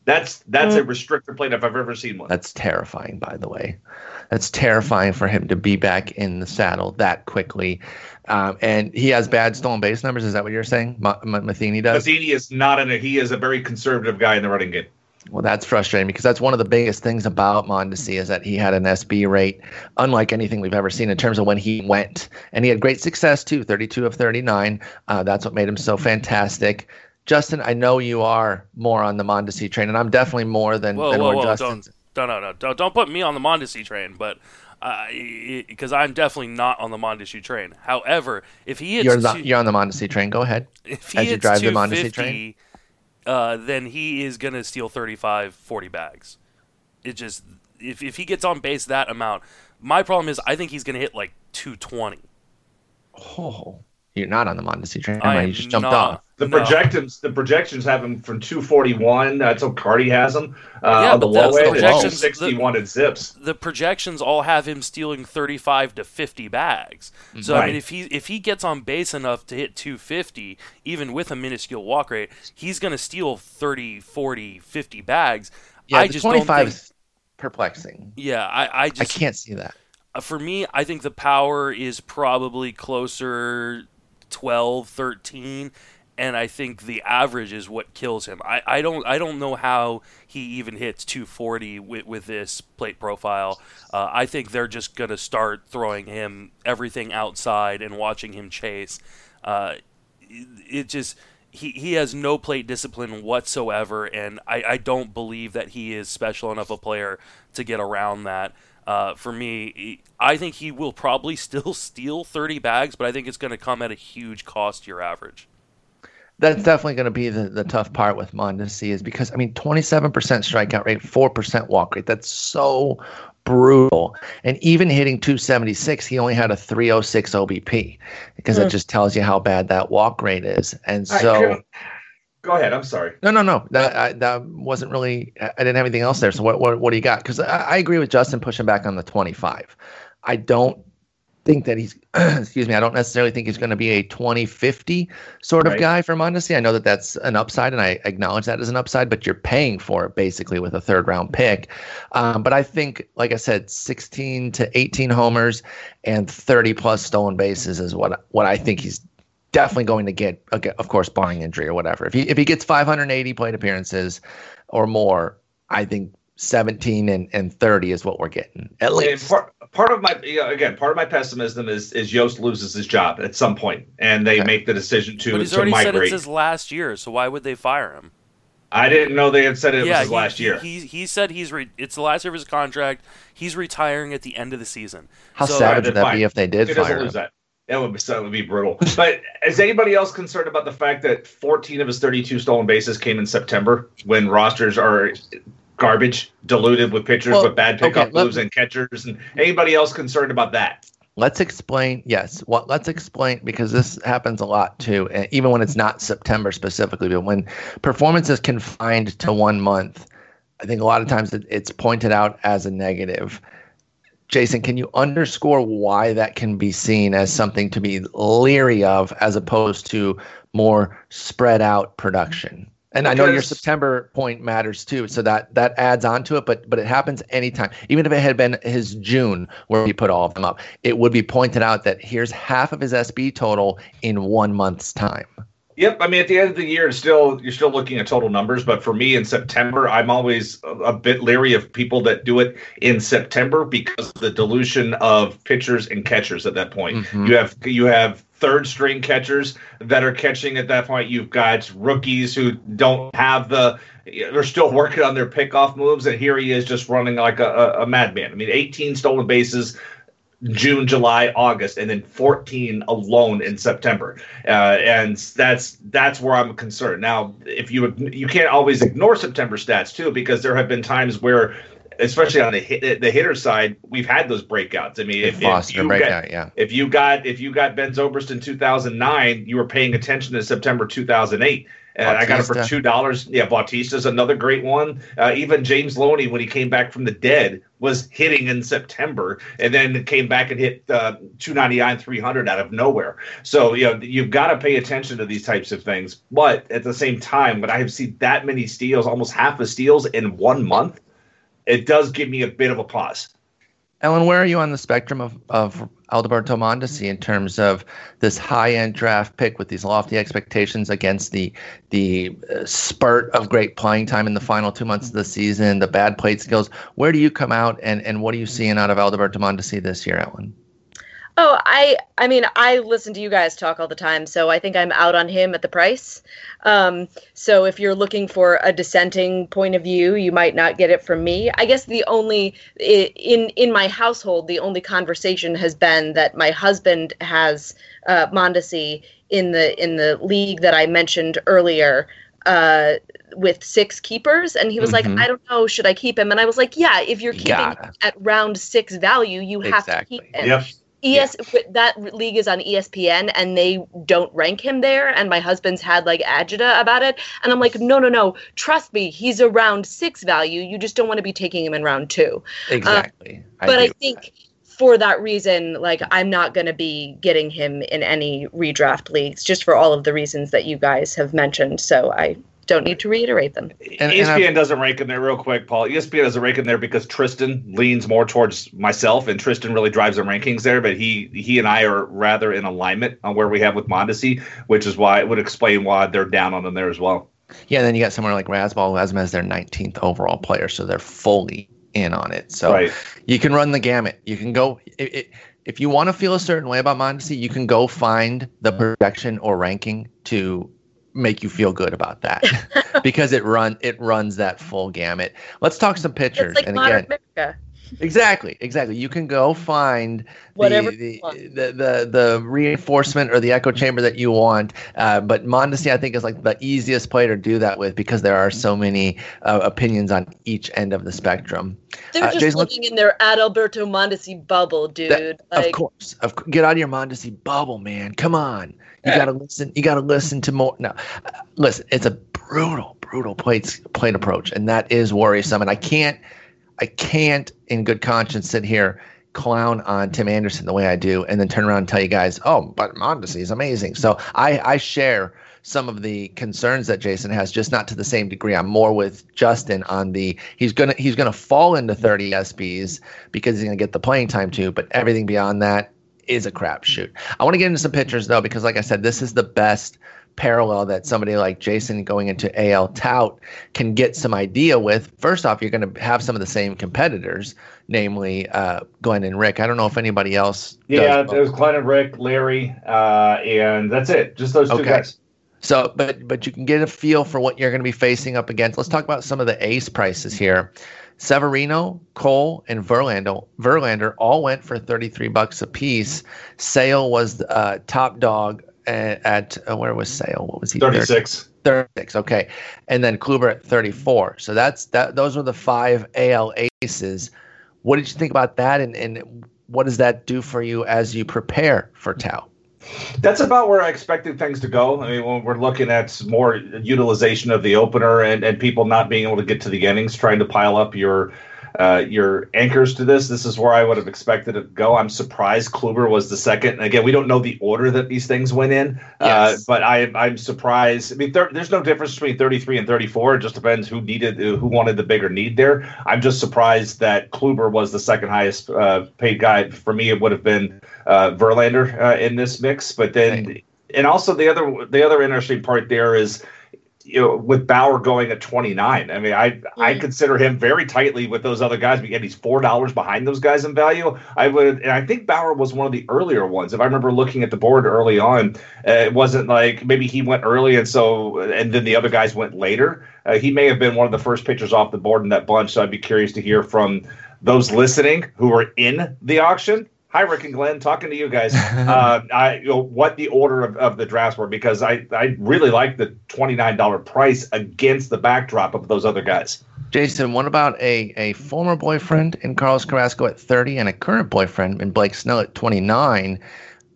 that's that's a restrictor plate if I've ever seen one. That's terrifying, by the way. That's terrifying for him to be back in the saddle that quickly. Um, and he has bad stolen base numbers. Is that what you're saying? Ma- Ma- Matheny does. Matheny is not in a. He is a very conservative guy in the running game. Well, that's frustrating because that's one of the biggest things about Mondesi is that he had an SB rate unlike anything we've ever seen in terms of when he went, and he had great success too, 32 of 39. Uh, that's what made him so fantastic. Justin, I know you are more on the Mondesi train, and I'm definitely more than, Whoa, than whoa, whoa! Justin's. Don't, no, no, no! Don't, don't put me on the Mondesi train, but because I'm definitely not on the Mondesi train. However, if he hits You're, the, two- you're on the Mondesi train. Go ahead. if he as you drive the Mondesi 250, uh, then he is gonna steal 35, 40 bags. It just if if he gets on base that amount, my problem is I think he's going to hit like 220. Oh, you're not on the Mondesi train. I right? You just jumped not. off. The No. projections, the projections have him from 241. That's how Cardi has him uh, Yeah, on the but low the end. and projections. 261 at Zips. the projections all have him stealing 35 to 50 bags. So I mean if he if he gets on base enough to hit 250 even with a minuscule walk rate, he's going to steal 30, 40, 50 bags. Yeah, I the just 25 don't think is perplexing. Yeah, I I just, I can't see that. uh, for me, I think the power is probably closer 12, 13, and I think the average is what kills him. I, I don't I don't know how he even hits 240 with, with this plate profile. Uh, I think they're just gonna start throwing him everything outside and watching him chase. Uh, it, it just he, he has no plate discipline whatsoever, and I, I don't believe that he is special enough a player to get around that. Uh, for me, I think he will probably still steal 30 bags, but I think it's going to come at a huge cost to your average. That's definitely going to be the, the tough part with Mondesi is because I mean 27% strikeout rate, 4% walk rate. That's so brutal. And even hitting 276, he only had a 306 OBP because Hmm. it just tells you how bad that walk rate is. And so Kevin, go ahead. I'm sorry. no, no, no. That I, that wasn't really. I didn't have anything else there. So what what, what do you got? Because I, I agree with Justin pushing back on the 25. I don't think that he's. excuse me. I don't necessarily think he's going to be a 2050 sort of Right. guy for Mondesi. I know that that's an upside, and I acknowledge that as an upside. But you're paying for it basically with a third round pick. Um, but I think, like I said, 16 to 18 homers and 30 plus stolen bases is what what I think he's definitely going to get, uh, of course, barring injury or whatever. If he if he gets 580 plate appearances or more, I think 17 and, and 30 is what we're getting at least. part, part of my you know, again, part of my pessimism is is Yost loses his job at some point, and they Okay. make the decision to but he's to already said it's migrate. his last year, so why would they fire him? I didn't know they had said it was his he, last he- year. He, he said he's re- it's the last year of his contract. He's retiring at the end of the season. How So- savage would that fine. be if they did he doesn't fire lose him? that. That would be that would be brutal. But is anybody else concerned about the fact that 14 of his 32 stolen bases came in September when rosters are garbage, diluted with pitchers Well, with bad pickup okay, moves and catchers? And anybody else concerned about that? Let's explain. Yes, what? Let's explain because this happens a lot too, and even when it's not September specifically, but when performance is confined to one month, I think a lot of times it, it's pointed out as a negative. Jason, can you underscore why that can be seen as something to be leery of, as opposed to more spread out production? And I know your September point matters too, so that that adds on to it. But but it happens anytime. Even if it had been his June where he put all of them up, it would be pointed out that here's half of his SB total in one month's time. Yep, I mean at the end of the year, it's still you're still looking at total numbers. But for me in September, I'm always a, bit leery of people that do it in September because of the dilution of pitchers and catchers at that point. Mhm. You have you have third string catchers that are catching at that point. You've got rookies who don't have the they're still working on their pickoff moves, and here he is just running like a, a, a madman. I mean, 18 stolen bases. June, July, August, and then 14 alone in September, uh, and that's that's where I'm concerned. Now, if you you can't always ignore September stats too, because there have been times where, especially on the hit, the hitter side, we've had those breakouts. I mean, if, if you got, yeah. if you got if you got Ben Zobrist in 2009, you were paying attention to September 2008. And I got it for two dollars. Yeah, Bautista's another great one. Uh, even James Loney, when he came back from the dead, was hitting in September, and then came back and hit uh, 299, 300 out of nowhere. So you know you've got to pay attention to these types of things. But at the same time, when I have seen that many steals, almost half the steals in one month, it does give me a bit of a pause. Ellen, where are you on the spectrum of, of Alberto Mondesi in terms of this high end draft pick with these lofty expectations against the the uh, spurt of great playing time in the final two months of the season, the bad plate skills? Where do you come out, and, and what are you seeing out of Alberto Mondesi this year, Ellen? Oh, I I mean, I listen to you guys talk all the time, so I think I'm out on him at the price. Um, so if you're looking for a dissenting point of view, you might not get it from me. I guess the only in in my household, the only conversation has been that my husband has uh, Mondesi in the in the league that I mentioned earlier. uh, with six keepers, and he was Mhm. like, "I don't know, should I keep him?" And I was like, "Yeah, if you're keeping gotta. at round six value, you have Exactly. to keep him." Yep. ES that league is on ESPN and they don't rank him there and my husband's had like agita about it and I'm like no no no trust me he's around 6 value you just don't want to be taking him in round 2 uh, Exactly. but I agree with think for that reason like I'm not going to be getting him in any redraft leagues just for all of the reasons that you guys have mentioned so I don't need to reiterate them And- and ESPN doesn't rank in there real quick, Paul. ESPN doesn't rank in there because Tristan leans more towards myself, and Tristan really drives the rankings there. But he he and I are rather in alignment on where we have with Mondesi, which is why it would explain why they're down on them there as well. Yeah, and then you got somewhere like Razzball who has them as their 19th overall player, so they're fully in on it. So Right. you can run the gamut. You can go it, it, if you want to feel a certain way about Mondesi, you can go find the projection or ranking to make you feel good about that because it run it runs that full gamut. Let's talk some pitchers. it's like and again, America exactly, exactly. You can go find Whatever the, the, the the reinforcement or the echo chamber that you want. Uh, but Mondesi, I think, is like the easiest player to do that with because there are so many uh, opinions on each end of the spectrum. they're Uh, just Jason, living in their Adalberto Mondesi bubble dude That- like of course, of get out of your Mondesi bubble, man. Come on, you gotta listen. You gotta listen to more. No, listen. It's a brutal, brutal plate plate approach, and that is worrisome. And I can't, I can't, in good conscience, sit here clown on Tim Anderson the way I do, and then turn around and tell you guys, oh, but Mondesi is amazing. So I, I share some of the concerns that Jason has, just not to the same degree. I'm more with Justin on the he's gonna he's gonna fall into 30 SBs because he's gonna get the playing time too, but everything beyond that is a crapshoot. I want to get into some pitchers though, because like I said, this is the best parallel that somebody like Jason going into AL tout can get some idea with. First off, you're going to have some of the same competitors, namely uh, Glenn and Rick. I don't know if anybody else. Yeah, it was Glenn and Rick, Larry, uh, and that's it. Just those two Okay. guys. So, but but you can get a feel for what you're going to be facing up against. Let's talk about some of the ace prices here. Severino, Cole, and Verlander, Verlander all went for 33 bucks a piece. Sale was uh, top dog at, at uh, where was Sale? What was he? 36. 36. Okay, and then Kluber at 34. So that's that. Those were the five AL aces. What did you think about that, and and what does that do for you as you prepare for Tout? That's about where I expected things to go. I mean, when we're looking at more utilization of the opener and, and people not being able to get to the innings, trying to pile up your uh, your anchors to this, this is where I would have expected it to go. I'm surprised Kluber was the second. And again, we don't know the order that these things went in, uh, but I, I'm surprised. I mean, there, there's no difference between 33 and 34. It just depends who needed, who wanted the bigger need there. I'm just surprised that Kluber was the second highest uh, paid guy. For me, it would have been uh, Verlander uh, in this mix, but then and also the other the other interesting part there is you know with Bauer going at 29 I mean I I Mm. consider him very tightly with those other guys again he's four dollars behind those guys in value. I would and I think Bauer was one of the earlier ones. If I remember looking at the board early on uh, it wasn't like maybe he went early and so and then the other guys went later. Uh, he may have been one of the first pitchers off the board in that bunch so I'd be curious to hear from those listening who were in the auction Hi, Rick and Glenn. Talking to you guys. uh, I, you know, what the order of, of the drafts were because I, I really like the twenty nine dollar price against the backdrop of those other guys. Jason, what about a, a former boyfriend in Carlos Carrasco at 30 and a current boyfriend in Blake Snell at 29?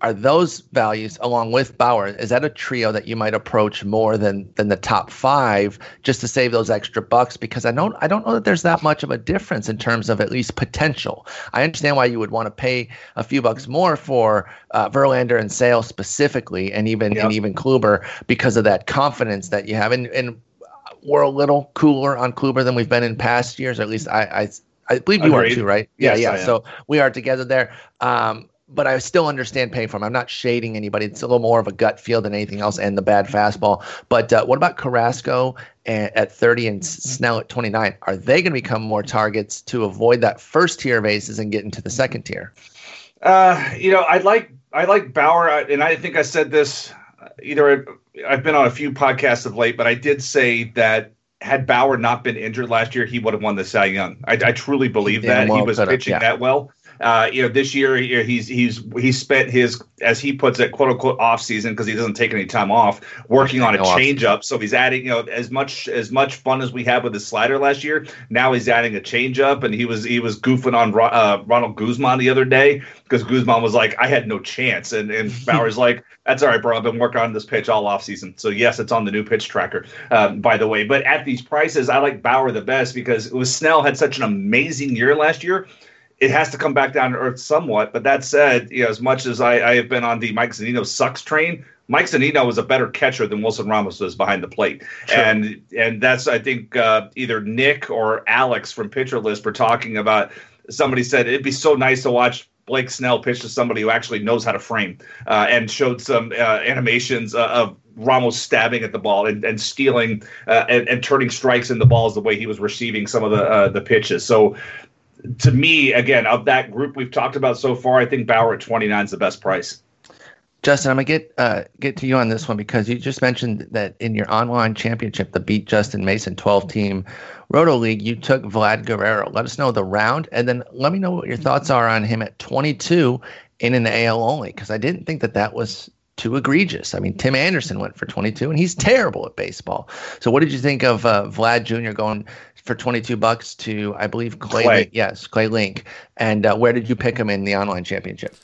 Are those values, along with Bauer, is that a trio that you might approach more than than the top five just to save those extra bucks? Because I don't I don't know that there's that much of a difference in terms of at least potential. I understand why you would want to pay a few bucks more for uh, Verlander and Sale specifically, and even and even Kluber because of that confidence that you have. And and we're a little cooler on Kluber than we've been in past years. Or at least I, I, I believe you Agreed. are too, right? Yeah, yeah. So we are together there. Um, but I still understand paying for him. I'm not shading anybody. It's a little more of a gut feel than anything else, and the bad fastball. But uh, what about Carrasco at, at 30 and Snell at 29? Are they going to become more targets to avoid that first tier of aces and get into the second tier? Uh, you know, I like I like Bauer, and I think I said this uh, either. I've been on a few podcasts of late, but I did say that had Bauer not been injured last year, he would have won the Cy Young. I, I truly believe that he was pitching yeah. that well. Uh, you know, this year he's he's he's spent his as he puts it, quote unquote, off season because he doesn't take any time off working on a no changeup. So he's adding, you know, as much as much fun as we had with his slider last year. Now he's adding a changeup, and he was he was goofing on uh, Ronald Guzman the other day because Guzman was like, I had no chance, and and Bauer's like, that's all right, bro. I've been working on this pitch all off season. So yes, it's on the new pitch tracker, um, by the way. But at these prices, I like Bauer the best because it was Snell had such an amazing year last year it has to come back down to earth somewhat. But that said, you know, as much as I, I have been on the Mike Zunino sucks train, Mike Zunino was a better catcher than Wilson Ramos was behind the plate, sure. and and that's I think uh, either Nick or Alex from Pitcher List were talking about. Somebody said it'd be so nice to watch Blake Snell pitch to somebody who actually knows how to frame, uh, and showed some uh, animations uh, of Ramos stabbing at the ball and, and stealing uh, and, and, turning strikes in the balls the way he was receiving some of the uh, the pitches. So to me, again, of that group we've talked about so far, I think Bauer at 29 is the best price. Justin, I'm gonna get uh, get to you on this one because you just mentioned that in your online championship, the beat Justin Mason 12 team Roto League, you took Vlad Guerrero. Let us know the round, and then let me know what your thoughts are on him at 22 in an AL only because I didn't think that that was too egregious. I mean, Tim Anderson went for 22, and he's terrible at baseball. So, what did you think of uh, Vlad Jr. going for 22 bucks to I believe Clay, Clay. yes Clay Link. And uh, where did you pick him in the online championship?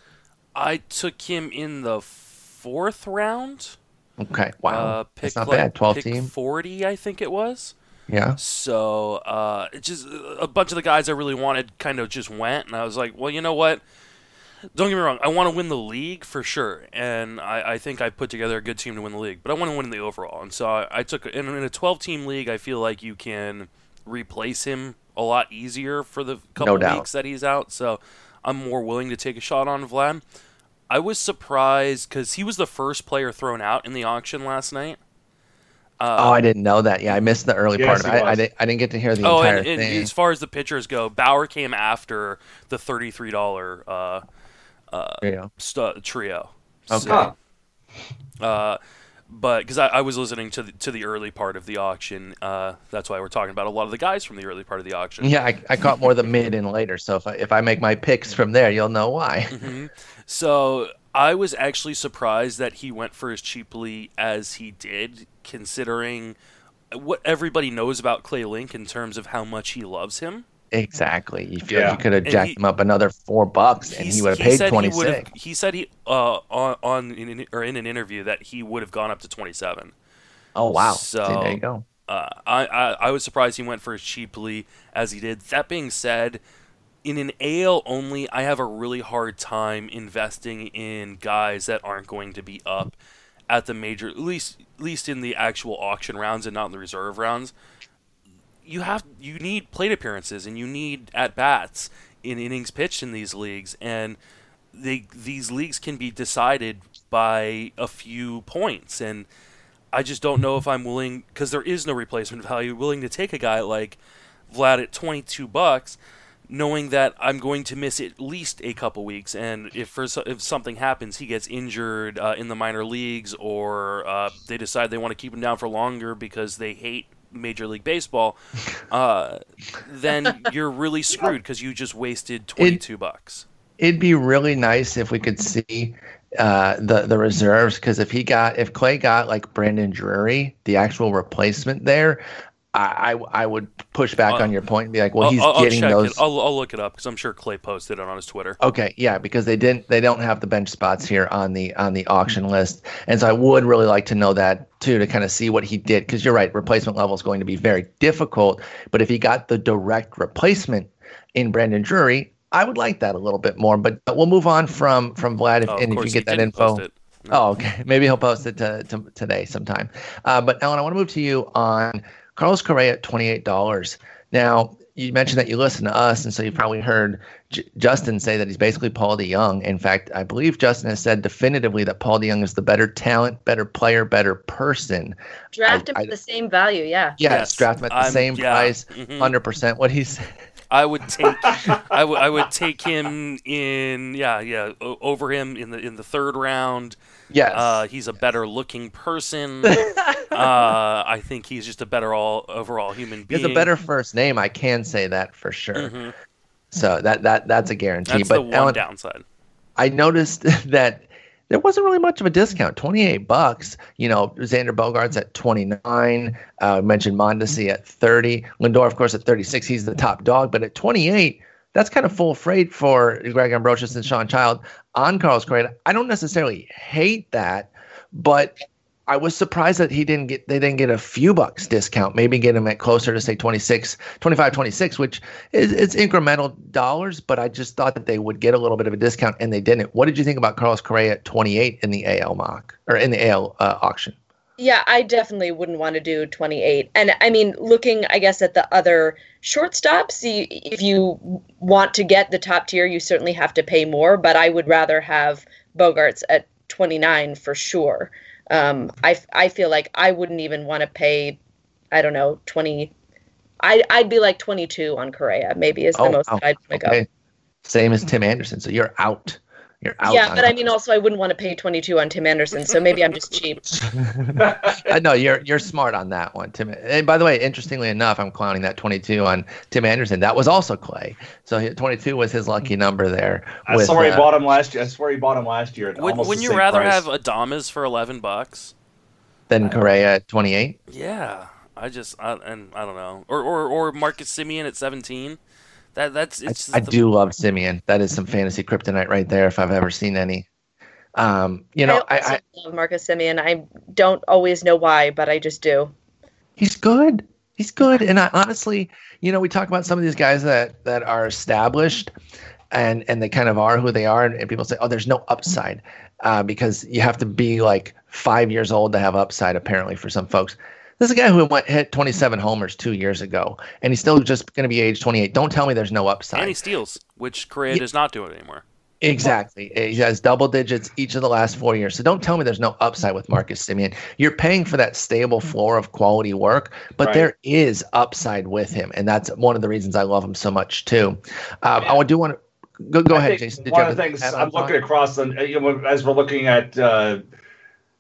I took him in the fourth round. Okay. Wow. Uh, that's not like, bad 12 team. 40 I think it was. Yeah. So uh, just a bunch of the guys I really wanted kind of just went and I was like well you know what don't get me wrong, I want to win the league for sure, and I, I, think I put together a good team to win the league. But I want to win in the overall, and so I, I took in, in, a 12-team league. I feel like you can replace him a lot easier for the couple no weeks that he's out. So I'm more willing to take a shot on Vlad. I was surprised because he was the first player thrown out in the auction last night. Uh, oh, I didn't know that. Yeah, I missed the early yes, part of it. I, I, didn't, I didn't get to hear the oh, entire and, and thing. As far as the pitchers go, Bauer came after the thirty-three dollar uh, uh, trio. St- trio. Okay. So, uh, but because I, I, was listening to the, to the early part of the auction, uh, that's why we're talking about a lot of the guys from the early part of the auction. Yeah, I, I caught more the mid and later. So if I, if I make my picks from there, you'll know why. Mm-hmm. So I was actually surprised that he went for as cheaply as he did, considering what everybody knows about Clay Link in terms of how much he loves him. Exactly. You feel yeah. you could have jacked he, him up another four bucks, and he would have paid twenty six. He said he uh, on on in, or in an interview that he would have gone up to twenty seven. Oh wow! So See, there you go. Uh, I, I I was surprised he went for as cheaply as he did. That being said, in an AL only, I have a really hard time investing in guys that aren't going to be up at the major, at least at least in the actual auction rounds and not in the reserve rounds you have you need plate appearances and you need at bats in innings pitched in these leagues, and they these leagues can be decided by a few points, and I just don't know if I'm willing because there is no replacement value willing to take a guy like Vlad at 22 bucks knowing that I'm going to miss at least a couple weeks, and if for if something happens, he gets injured uh, in the minor leagues, or uh, they decide they want to keep him down for longer because they hate Major League Baseball, uh, then you're really screwed because you just wasted twenty two bucks. It'd be really nice if we could see uh, the the reserves because if he got if Clay got like Brandon Drury, the actual replacement there, I, I, would push back uh, on your point and be like, well, he's I'll, getting I'll those. I'll, I'll, look it up because I'm sure Clay posted it on his Twitter. Okay, yeah, because they didn't they don't have the bench spots here on the on the auction list, and so I would really like to know that too to kind of see what he did because you're right, replacement level is going to be very difficult. But if he got the direct replacement in Brandon Drury, I would like that a little bit more. But we'll move on from from Vlad, if, oh, and if you get that info. No. Oh, okay. Maybe he'll post it to, to today sometime. Uh, but Ellen, I want to move to you on Carlos Correa at $28. Now, you mentioned that you listen to us, and so you've probably heard J- Justin say that he's basically Paul DeJong. In fact, I believe Justin has said definitively that Paul DeJong is the better talent, better player, better person. Draft I, him I, at the same value, yeah. Yes, yes. draft him at the I'm, same yeah. price, mm-hmm. 100%. What he said. I would take I, w- I would take him in yeah yeah over him in the in the third round. Yes. Uh, he's a better looking person. uh, I think he's just a better all overall human being. He has a better first name. I can say that for sure. Mm-hmm. So that that that's a guarantee. That's but the one Ellen, downside. I noticed that there wasn't really much of a discount. Twenty eight bucks. You know, Xander Bogaerts at twenty nine. Uh, I mentioned Mondesi at thirty. Lindor, of course, at thirty six. He's the top dog. But at twenty eight, that's kind of full freight for Greg Ambrosius and Shawn Child on Carlos Correa. I don't necessarily hate that, but I was surprised that he didn't get they didn't get a few bucks discount, maybe get him at closer to say 26, 25, 26, which is it's incremental dollars, but I just thought that they would get a little bit of a discount and they didn't. What did you think about Carlos Correa at 28 in the AL mock or in the AL uh, auction? Yeah, I definitely wouldn't want to do 28. And I mean, looking, I guess, at the other shortstops, if you want to get the top tier, you certainly have to pay more, but I would rather have Bogaerts at 29 for sure. Um, I, I feel like I wouldn't even want to pay, I don't know, 20. I, I'd be like 22 on Correa, maybe is the Oh, most I'd okay. up. Same as Tim Anderson. So you're out. You're out. Yeah, but I mean, also, I wouldn't want to pay 22 on Tim Anderson, so maybe I'm just cheap. I know you're you're smart on that one, Tim. And by the way, interestingly enough, I'm clowning that 22 on Tim Anderson. That was also Clay. So 22 was his lucky number there. I with, swear he uh, bought him last year. I swear he bought him last year. At would, wouldn't the you rather price. have Adames for eleven bucks? Then Correa at 28. Yeah, I just I, and I don't know, or or or Marcus Semien at seventeen. That that's I, it's just I the- do love Semien. That is some fantasy kryptonite right there, if I've ever seen any. Um, you know, I, I, I love Marcus Semien. I don't always know why, but I just do. he's good. He's good. And I honestly, you know, we talk about some of these guys that that are established and and they kind of are who they are, and, and people say, oh, there's no upside uh, because you have to be like five years old to have upside. Apparently, for some folks. This is a guy who went hit 27 homers two years ago, and he's still just going to be age 28. Don't tell me there's no upside. and he steals, which Correa Yeah. does not do it anymore. Exactly. He has double digits each of the last four years. So don't tell me there's no upside with Marcus Semien. You're paying for that stable floor of quality work, but Right. there is upside with him. And that's one of the reasons I love him so much, too. Um, I do want to go, go ahead, Jason. Did one you of the things I'm looking across, the, you know, as we're looking at uh,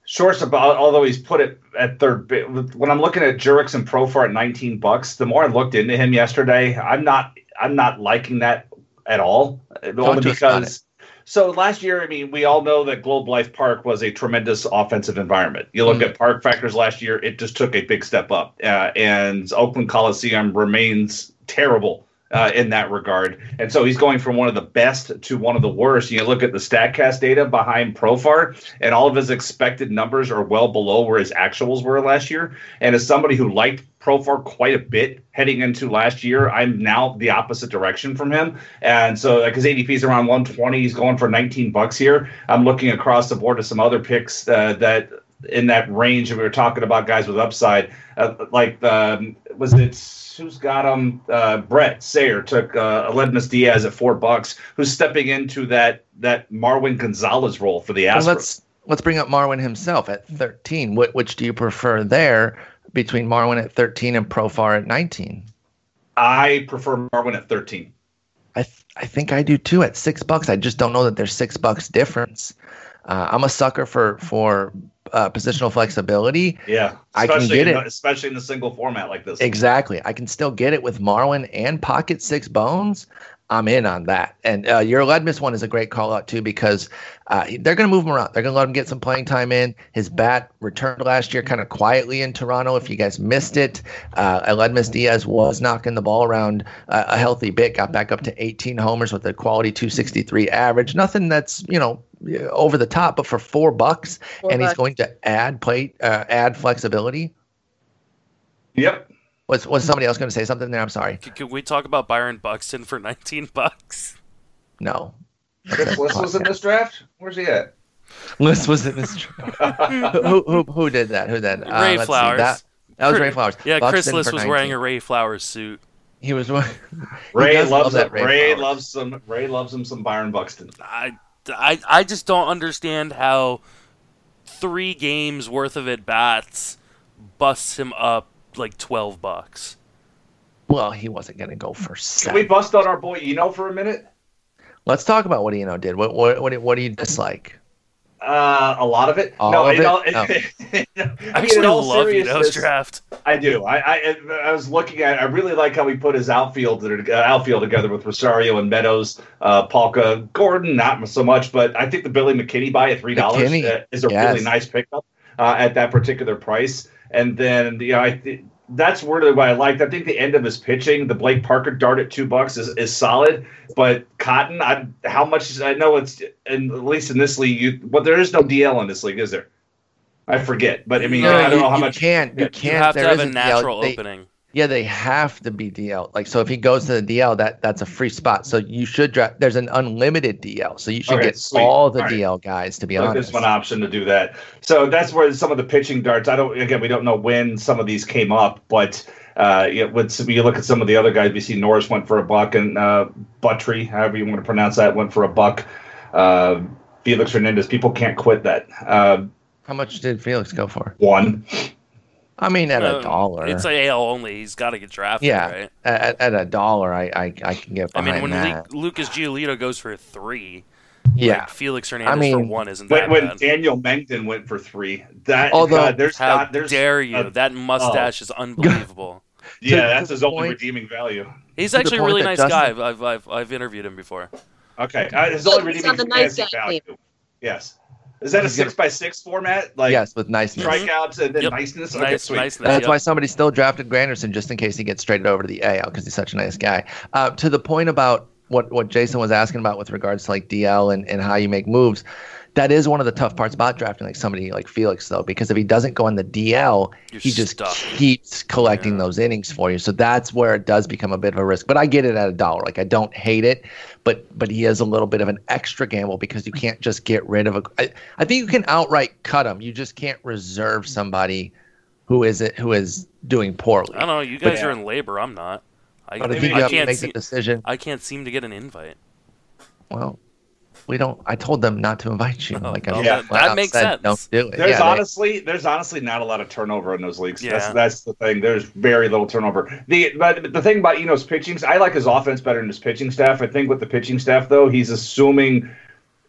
shortstop, al- although he's put it at third. When I'm looking at Jurickson Profar at 19 bucks, the more I looked into him yesterday, I'm not, I'm not liking that at all. Only about because. So last year, I mean, we all know that Globe Life Park was a tremendous offensive environment. You look Mhm. at park factors last year; it just took a big step up, uh, and Oakland Coliseum remains terrible uh, in that regard. And so he's going from one of the best to one of the worst. You look at the Statcast data behind Profar, and all of his expected numbers are well below where his actuals were last year. And as somebody who liked Profar quite a bit heading into last year, I'm now the opposite direction from him. And so, like his ADP is around 120, he's going for 19 bucks here. I'm looking across the board to some other picks uh, that in that range. And we were talking about guys with upside, uh, like um, was it who's got him? Uh, Bret Sayre took uh, Aledmys Diaz at four bucks, who's stepping into that that Marwin Gonzalez role for the Astros. let's let's bring up Marwin himself at 13. Which, which do you prefer there between Marwin at 13 and Profar at 19? I prefer Marwin at 13. I th- I think I do too at six bucks. I just don't know that there's six bucks difference. Uh, I'm a sucker for for uh, positional flexibility. Yeah, I can especially get in it. especially in the single format like this. Exactly. I can still get it with Marwin and pocket six bones. I'm in on that. And uh, your Ledmus one is a great call out too because uh, they're going to move him around. They're going to let him get some playing time in. His bat returned last year kind of quietly in Toronto. If you guys missed it, uh, Ledmus Diaz was knocking the ball around uh, a healthy bit. Got back up to 18 homers with a quality 263 average. Nothing that's you know over the top, but for four bucks, Four and he's going to add plate, uh, add flexibility. Yep. Was was somebody else going to say something there? I'm sorry. Can, can we talk about Byron Buxton for 19 bucks? No. Chris Liss was in this draft. Where's he at? Liss was in this. who, who who did that? Who did? Uh, Ray let's see, Flowers. That, that was Chris- Ray Flowers. Yeah, Chris Buxton Liss for was wearing a Ray Flowers suit. He was. he Ray does love loves that it. Ray Ray, loves some. Ray loves him some Byron Buxton. I, I, I just don't understand how three games worth of at bats busts him up like 12 bucks. Well, he wasn't going to go for Can we bust on our boy Eno for a minute? Let's talk about what Eno did. What what what, do- what do you dislike? Uh, a lot of it. All no, of in it? all- No. I I mean, actually love Udo's seriousness, draft. I do. I, I I was looking at. I really like how he put his outfield uh, outfield together with Rosario and Meadows, uh, Polka, Gordon. Not so much, but I think the Billy McKinney buy at three dollars uh, is a yes. really nice pickup uh, at that particular price. And then you know, I th- that's really what I liked. I think the end of his pitching, the Blake Parker dart at two bucks is, is solid. But Cotton, I how much? I know it's in, at least in this league. You, but there is no DL in this league, is there? I forget, but I mean, No, I don't you, know how you much. can't. You You can't. You have to have a isn't DL. natural They- opening. Yeah, they have to be DL. Like, so if he goes to the DL, that that's a free spot. So you should draft. There's an unlimited DL, so you should Okay, get sweet. all the All right. DL guys. To be Like, honest, there's one option to do that. So that's where some of the pitching darts. I don't. Again, we don't know when some of these came up, but uh, yeah, when so you look at some of the other guys, we see Norris went for a buck, and uh, Buttrey, however you want to pronounce that, went for a buck. Uh, Felix Hernandez, people can't quit that. Uh, How much did Felix go for? one. I mean, at Uh, a dollar. It's a AL only. He's got to get drafted, yeah, right? at, at a dollar, I, I I can get I mean, when that. Le- Lucas Giolito goes for three, yeah, like Felix Hernandez for mean, one isn't that When, when bad. Daniel Mengden went for three, that Although- God, there's How not, there's dare you? uh, that mustache is unbelievable. yeah, that's his the only redeeming value. He's actually a really nice Justin- guy. I've, I've, I've, I've interviewed him before. Okay, uh, his So only he's redeeming on the nice guy value. Yes, is that a He's gonna- six by six format? Like yes, with niceness. strikeouts and then Yep. niceness. Okay, Nice, sweet. nice. That's yep. why somebody still drafted Granderson just in case he gets traded over to the AL because he's such a nice guy. Uh, to the point about what what Jason was asking about with regards to like DL and, and how you make moves, that is one of the tough parts about drafting like somebody like Felix though because if he doesn't go on the DL, You're he just stuck. keeps collecting Yeah. those innings for you. So that's where it does become a bit of a risk. But I get it at a dollar. Like I don't hate it, but but he is a little bit of an extra gamble because you can't just get rid of a. I, I think you can outright cut him. You just can't reserve somebody who is it who is doing poorly. I don't know. You But- guys are in LABR. I'm not. I, But I I you to can't make see. the decision. I can't seem to get an invite. Well, we don't. I told them not to invite you. Oh, like I well, that- out makes said, sense. Don't do it. There's Yeah, they- honestly, there's honestly not a lot of turnover in those leagues. That's Yeah. that's the thing. There's very little turnover. The but the thing about Eno's pitching, I like his offense better than his pitching staff. I think with the pitching staff though, he's assuming.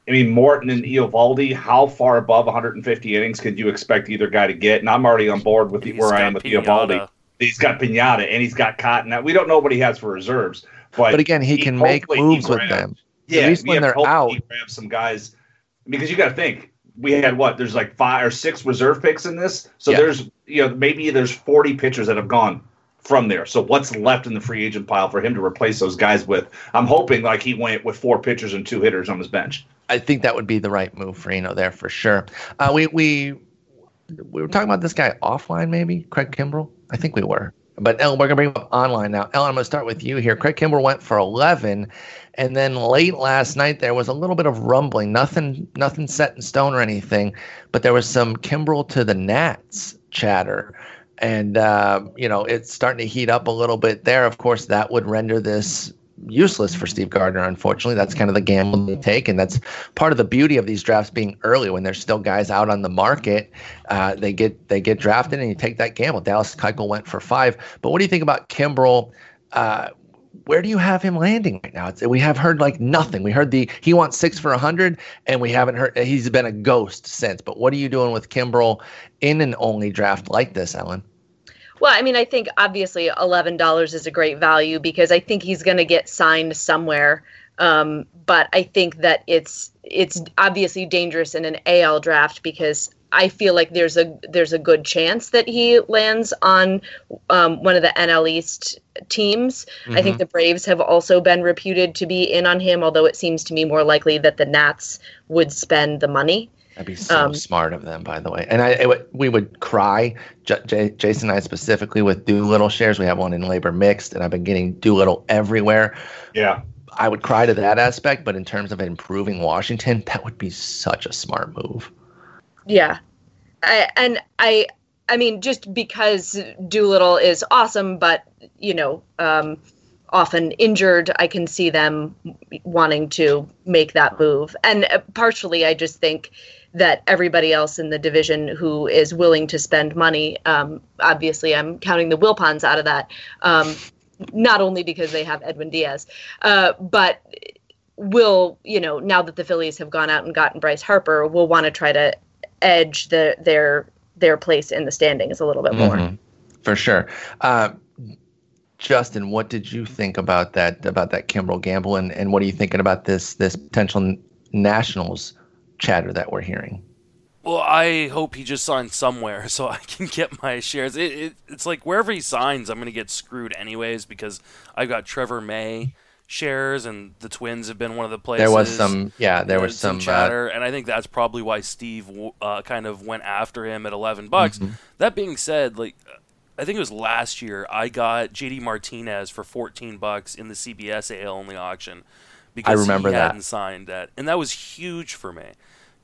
I mean, Morton and Eovaldi, how far above 150 innings could you expect either guy to get? And I'm already on board with the, where I am with Pineda. Eovaldi. He's got Pineda and he's got Cotton. Now, we don't know what he has for reserves, but But again, he can make moves with grabs- them. Yeah, At least when they're out. he grabs some guys because you got to think we had what there's like five or six reserve picks in this, so Yeah. there's you know maybe there's 40 pitchers that have gone from there. So what's left in the free agent pile for him to replace those guys with? I'm hoping like he went with four pitchers and two hitters on his bench. I think that would be the right move for Eno there for sure. Uh, we we we were talking about this guy offline, maybe Craig Kimbrel. I think we were, but Ellen, we're gonna bring up online now. Ellen, I'm gonna start with you here. Craig Kimbrel went for 11, and then late last night there was a little bit of rumbling. Nothing, nothing set in stone or anything, but there was some Kimbrel to the Nats chatter. And uh, you know it's starting to heat up a little bit there. Of course, that would render this useless for Steve Gardner. Unfortunately, that's kind of the gamble they take, and that's part of the beauty of these drafts being early when there's still guys out on the market. Uh, they get they get drafted, and you take that gamble. Dallas Keuchel went for five, but what do you think about Kimbrel? Uh, where do you have him landing right now? It's, we have heard like nothing. We heard the he wants six for a hundred, and we haven't heard. He's been a ghost since. But what are you doing with Kimbrel in an only draft like this, Ellen? Well, I mean, I think obviously eleven dollars is a great value because I think he's going to get signed somewhere. Um, but I think that it's it's obviously dangerous in an AL draft because I feel like there's a there's a good chance that he lands on um, one of the NL East teams. I think the Braves have also been reputed to be in on him, although it seems to me more likely that the Nats would spend the money. That'd be so Um, smart of them, by the way. And I, it would, we would cry, J- J- Jason and I specifically with Doolittle shares. We have one in LABR mixed, and I've been getting Doolittle everywhere. Yeah, I would cry to that aspect, but in terms of improving Washington, that would be such a smart move. Yeah, I, and I, I mean, just because Doolittle is awesome, but you know, um, often injured, I can see them wanting to make that move. And uh, partially, I just think that everybody else in the division who is willing to spend money, um, obviously, I'm counting the Wilpons out of that. Um, not only because they have Edwin Diaz, uh, but will you know now that the Phillies have gone out and gotten Bryce Harper, will want to try to edge the their their place in the standings a little bit more. Mhm. For sure. Uh, Justin, what did you think about that about that Kimbrel gamble, and, and what are you thinking about this this potential Nationals chatter that we're hearing? Well, I hope he just signs somewhere so I can get my shares. It, it, it's like wherever he signs, I'm going to get screwed anyways because I've got Trevor May shares, and the Twins have been one of the places. There was some, yeah, there uh, was some, uh, chatter, and I think that's probably why Steve uh, kind of went after him at 11 bucks. Mm-hmm. That being said, like I think it was last year, I got JD Martinez for 14 bucks in the CBS AL only auction because remember he that. hadn't signed that, and that was huge for me.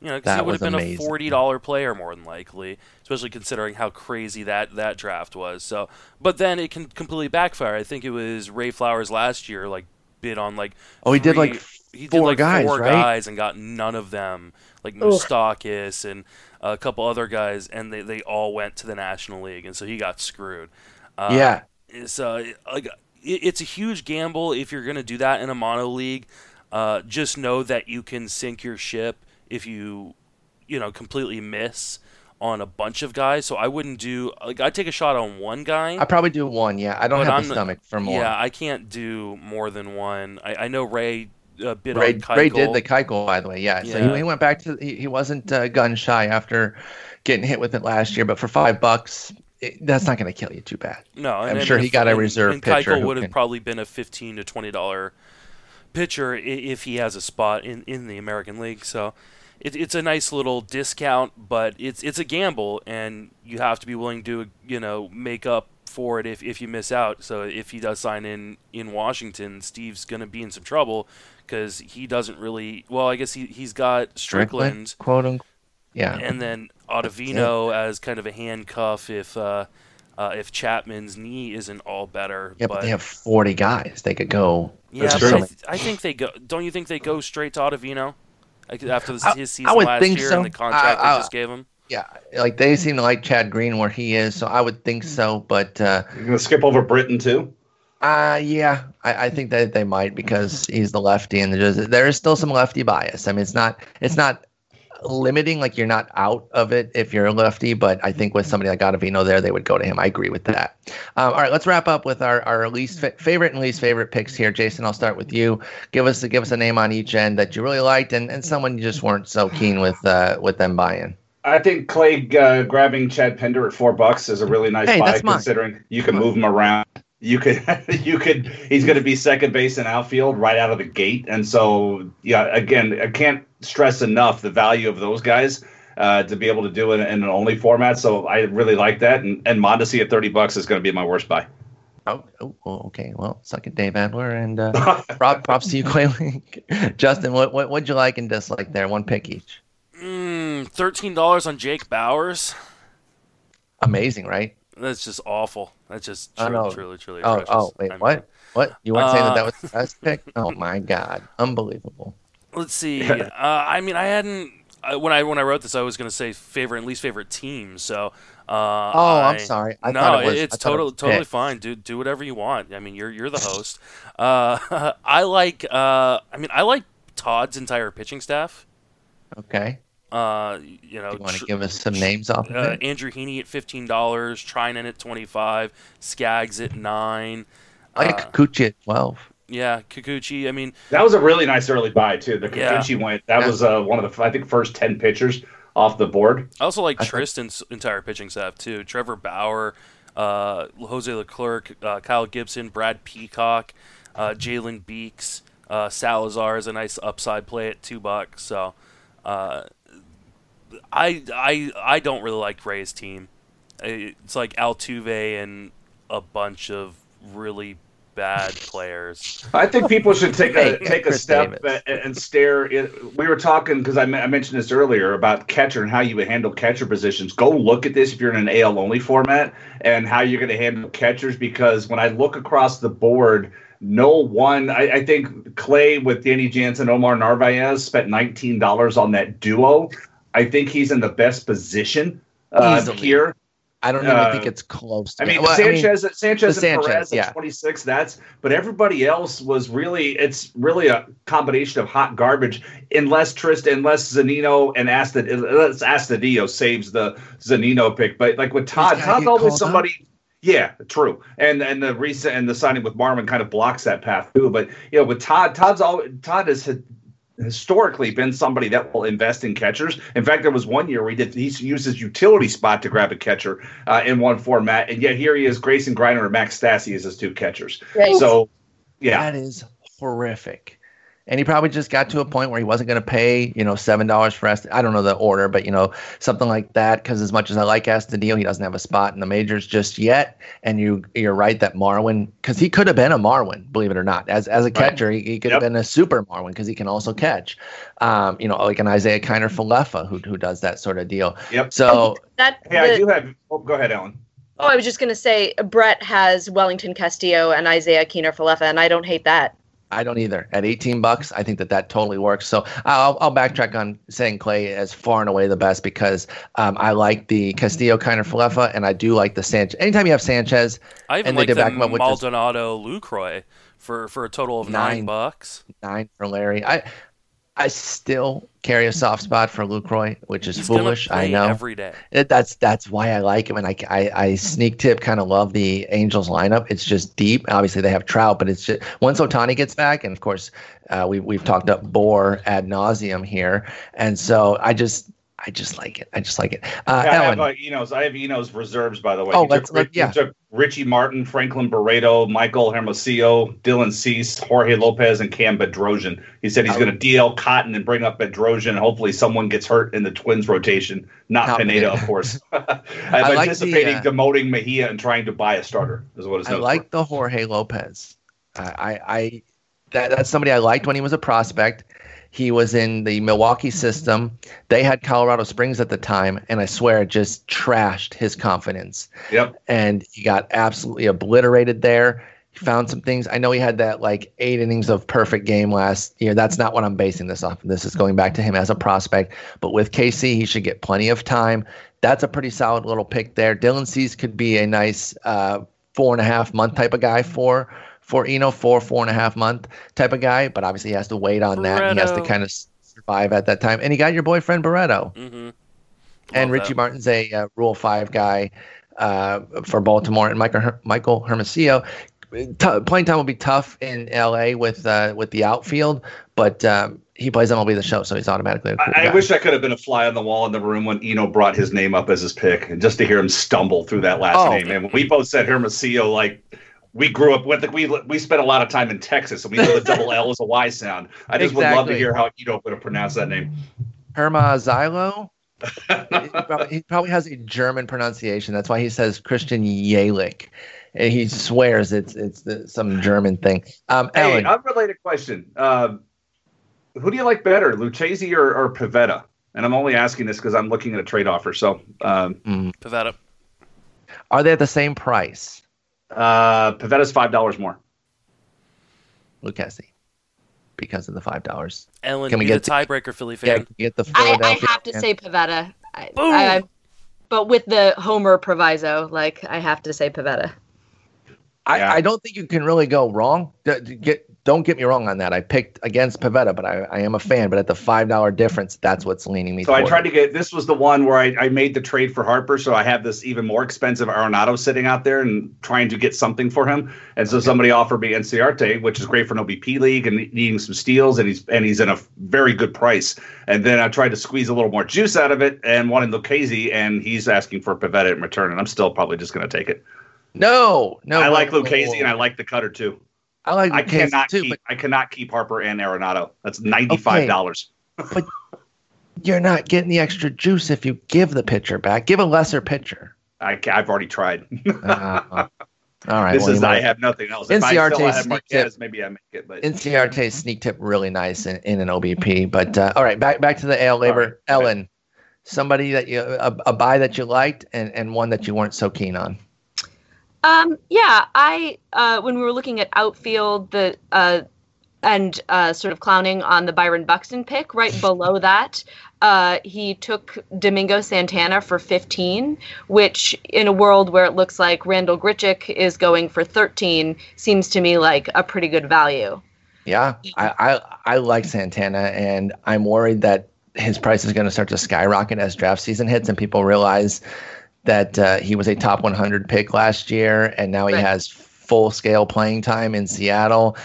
You know, because he would have been amazing. a forty dollar player more than likely, especially considering how crazy that that draft was. So, but then it can completely backfire. I think it was Ray Flowers last year, like bid on like Oh, he did, like, three- he did four like guys, four right? guys and got none of them, like Moustakas and a couple other guys, and they they all went to the National League, and so he got screwed. Uh, yeah, so like it, it's a huge gamble if you're going to do that in a mono league. Uh, just know that you can sink your ship if you, you know, completely miss on a bunch of guys. So I wouldn't do like I'd take a shot on one guy. I probably do one. Yeah, I don't have I'm- the stomach for more. Yeah, I can't do more than one. I, I know Ray uh, bid Ray, on. Ray did the Keuchel, by the way. Yeah, so he, he went back to he, he wasn't uh, gun shy after getting hit with it last year, but for five bucks, it, that's not going to kill you too bad. No, and I'm sure if- he got a reserve and pitcher who would have can- probably been a fifteen to twenty dollar pitcher if he has a spot in, in the American League. So it, it's a nice little discount, but it's it's a gamble, and you have to be willing to you know make up for it if, if you miss out. So if he does sign in in Washington, Steve's going to be in some trouble because he doesn't really. Well, I guess he he's got Strickland quote unquote. Yeah, and then Ottavino as kind of a handcuff if uh, uh, if Chapman's knee isn't all better. yeah, but, they have forty guys. They could go. yeah, but. I, th- I think they go. Don't you think they go straight to Ottavino after this, I- his I season would last think year so. and the contract I- I- they just gave him? Yeah, like they seem to like Chad Green where he is, so I would think so. But uh, You're gonna skip over Britton too. uh yeah, I, I think that they might because he's the lefty, and there's there is still some lefty bias. I mean, it's not it's not limiting like you're not out of it if you're a lefty, but I think with somebody like Ottavino there, they would go to him. I agree with that. Um, all right, let's wrap up with our, our least fa- favorite and least favorite picks here. Jason, I'll start with you. Give us give us a name on each end that you really liked, and, and someone you just weren't so keen with uh, with them buying. I think Clay uh, grabbing Chad Pinder at four bucks is a really nice Hey, buy, considering you can move him around. You could, you could. He's going to be second base and outfield right out of the gate, and so yeah. Again, I can't stress enough the value of those guys uh, to be able to do it in an only format. So I really like that, and and Mondesi at thirty bucks is going to be my worst buy. Oh, oh, oh, okay. Well, suck it, Dave Adler, and uh, prop, props to you, Clay. Justin, what what what'd you like and dislike there? One pick each. Mm, Thirteen dollars on Jake Bauers. Amazing, right? That's just awful. That's just I truly, know. truly, truly. Oh, atrocious. oh, wait, I mean, what? What? You weren't saying that that Uh, was the best pick? Oh my God, unbelievable. Let's see. uh, I mean, I hadn't I, when I when I wrote this, I was going to say favorite and least favorite team. So. Uh, Oh, I'm sorry. I no, it was. it's I thought it totally totally fine. Do do whatever you want. I mean, you're you're the host. Uh, I like. Uh, I mean, I like Todd's entire pitching staff. Okay. Uh, you know, Do you want to tr- give us some names off of uh, it? Andrew Heaney at fifteen dollars, Treinen at twenty five, Skaggs at nine. I like uh, Kikuchi at twelve. Yeah, Kikuchi. I mean, That was a really nice early buy too. The Yeah. Kikuchi went. That Yeah. was uh, one of the I think first ten pitchers off the board. I also like I thought- Tristan's entire pitching staff too. Trevor Bauer, uh, Jose Leclerc, uh, Kyle Gibson, Brad Peacock, uh, Jalen Beeks, uh, Salazar is a nice upside play at two bucks. So, uh, I I I don't really like Ray's team. It's like Altuve and a bunch of really bad players. I think people should take a take a step Davis. a- and stare. It, we were talking because I, I mentioned this earlier about catcher and how you would handle catcher positions. Go look at this if you're in an AL only format and how you're going to handle catchers. Because when I look across the board, no one. I, I think Clay with Danny Jansen, Omar Narvaez spent nineteen dollars on that duo. I think he's in the best position uh, here. I don't even Uh, think it's close. To I mean, well, Sanchez, Sanchez, and Sanchez, Perez yeah. at 26. That's, but everybody else was really. It's really a combination of hot garbage. Unless Trist, unless Zunino and Astad, unless Astudillo saves the Zunino pick. But like with Todd, Todd's always somebody. Yeah, true. And and the recent and the signing with Marwin kind of blocks that path too. But you know, with Todd, Todd's all Todd has historically been somebody that will invest in catchers. In fact, there was one year where he did he used his utility spot to grab a catcher uh, in one format, and yet here he is, Grayson Greiner and Max Stassi as his two catchers. Right. So, yeah, That is horrific. And he probably just got to a point where he wasn't going to pay, you know, seven dollars for Est. I don't know the order, but you know, something like that. Because as much as I like Astudillo, he doesn't have a spot in the majors just yet. And you, you're right that Marwin, because he could have been a Marwin, believe it or not, as as a catcher, he, he could have Yep. been a super Marwin because he can also catch. Um, you know, like an Isiah Kiner Falefa who who does that sort of deal. Yep. So That hey, I do have. Oh, go ahead, Ellen. oh, I was just gonna say Bret has Wellington Castillo and Isiah Kiner Falefa, and I don't hate that. I don't either. At 18 bucks, I think that that totally works. So I'll, I'll backtrack on saying Clay as far and away the best because um, I like the Castillo kind of Falefa and I do like the Sanchez. Anytime you have Sanchez, I even And they like did the back with Maldonado Lucroy for for a total of nine, Nine. bucks. nine for Larry. I I still carry a soft spot for Lucroy, which is He's foolish. I know. every day. It, that's that's why I like him, and I, I, I sneak tip kind of love the Angels lineup. It's just deep. Obviously, they have Trout, but it's just once Ohtani gets back, and of course, uh, we we've talked up Bour ad nauseum here, and so I just I just like it. I just like it. Uh, I have uh, Eno's. I have Eno's reserves, by the way. Oh, He let's- took, let- yeah. took Richie Martin, Franklin Barreto, Michael Hermosillo, Dylan Cease, Jorge Lopez, and Cam Bedrosian. He said he's Oh. going to DL Cotton and bring up Bedrosian. Hopefully, someone gets hurt in the Twins rotation, not Not Pineda, of course. I'm I like the, anticipating uh, demoting Mejia and trying to buy a starter. Is what it's I like the Jorge Lopez. I, I, I that, that's somebody I liked when he was a prospect. He was in the Milwaukee system. They had Colorado Springs at the time, and I swear it just trashed his confidence. Yep. And he got absolutely obliterated there. He found some things. I know he had that like eight innings of perfect game last year. That's not what I'm basing this off. This is going back to him as a prospect. But with KC, he should get plenty of time. That's a pretty solid little pick there. Dylan Cease could be a nice uh, four and a half month type of guy for for you Eno, four four and a half month type of guy. But obviously, he has to wait on that. And he has to kind of survive at that time. And he got your boyfriend Barreto hmm and Richie Martin's a uh, Rule Five guy uh, for Baltimore, and Michael Her- Michael Hermosillo. T- playing time will be tough in LA with uh, with the outfield, but um, he plays MLB the show, so he's automatically a cool I, I guy. wish I could have been a fly on the wall in the room when Eno brought his name up as his pick, and just to hear him stumble through that last Oh. name. And we both said Hermosillo, like we grew up with. We we spent a lot of time in Texas, and we know the double L is a Y sound. I just would love to hear how Eno would have pronounced that name. Herma Zylo. he, probably, he probably has a German pronunciation. That's why he says Christian Yelich. And he swears it's it's the, some German thing. Um, Hey, Ellen, unrelated question. Um, who do you like better, Lucchesi or, or Pivetta? And I'm only asking this because I'm looking at a trade offer. So um, Pivetta. are they at the same price, uh, Pivetta's five dollars more. Lucchesi? Because of the five dollars. Ellen, Can we be the get the- tiebreaker, Philly Yeah, get the I, I have to say Pivetta. I, Boom! I, I- but with the Homer proviso, like I have to say Pivetta. I, Yeah. I don't think you can really go wrong. D- d- Get don't get me wrong on that. I picked against Pivetta, but I, I am a fan. But at the five dollar difference, that's what's leaning me. So I tried to get this was the one where I, I made the trade for Harper, so I have this even more expensive Arenado sitting out there and trying to get something for him. And so somebody offered me Inciarte, which is great for an OBP league and needing some steals, and he's and he's in a very good price. And then I tried to squeeze a little more juice out of it and wanted Lucchesi, and he's asking for Pivetta in return, and I'm still probably just going to take it. No, no. I like Lucchesi and I like the cutter too. I like I cannot too, keep but I cannot keep Harper and Arenado. That's ninety five dollars. But you're not getting the extra juice if you give the pitcher back. Give a lesser pitcher. I, I've already tried. Uh, all right. this well, is I have nothing else. If I Inciarte sneak Marquez, maybe I make it. But Inciarte sneak tip really nice in, in an OBP. But uh, all right, back back to the AL LABR. right. Ellen, somebody that you a, a buy that you liked and, and one that you weren't so keen on. Um, yeah, I uh, when we were looking at outfield, the uh, and uh, sort of clowning on the Byron Buxton pick. Right below that, uh, he took Domingo Santana for 15, which in a world where it looks like Randal Grichuk is going for 13, seems to me like a pretty good value. Yeah, I, I, I like Santana, and I'm worried that his price is going to start to skyrocket as draft season hits and people realize that uh, he was a top 100 pick last year, and now he right. has full scale playing time in Seattle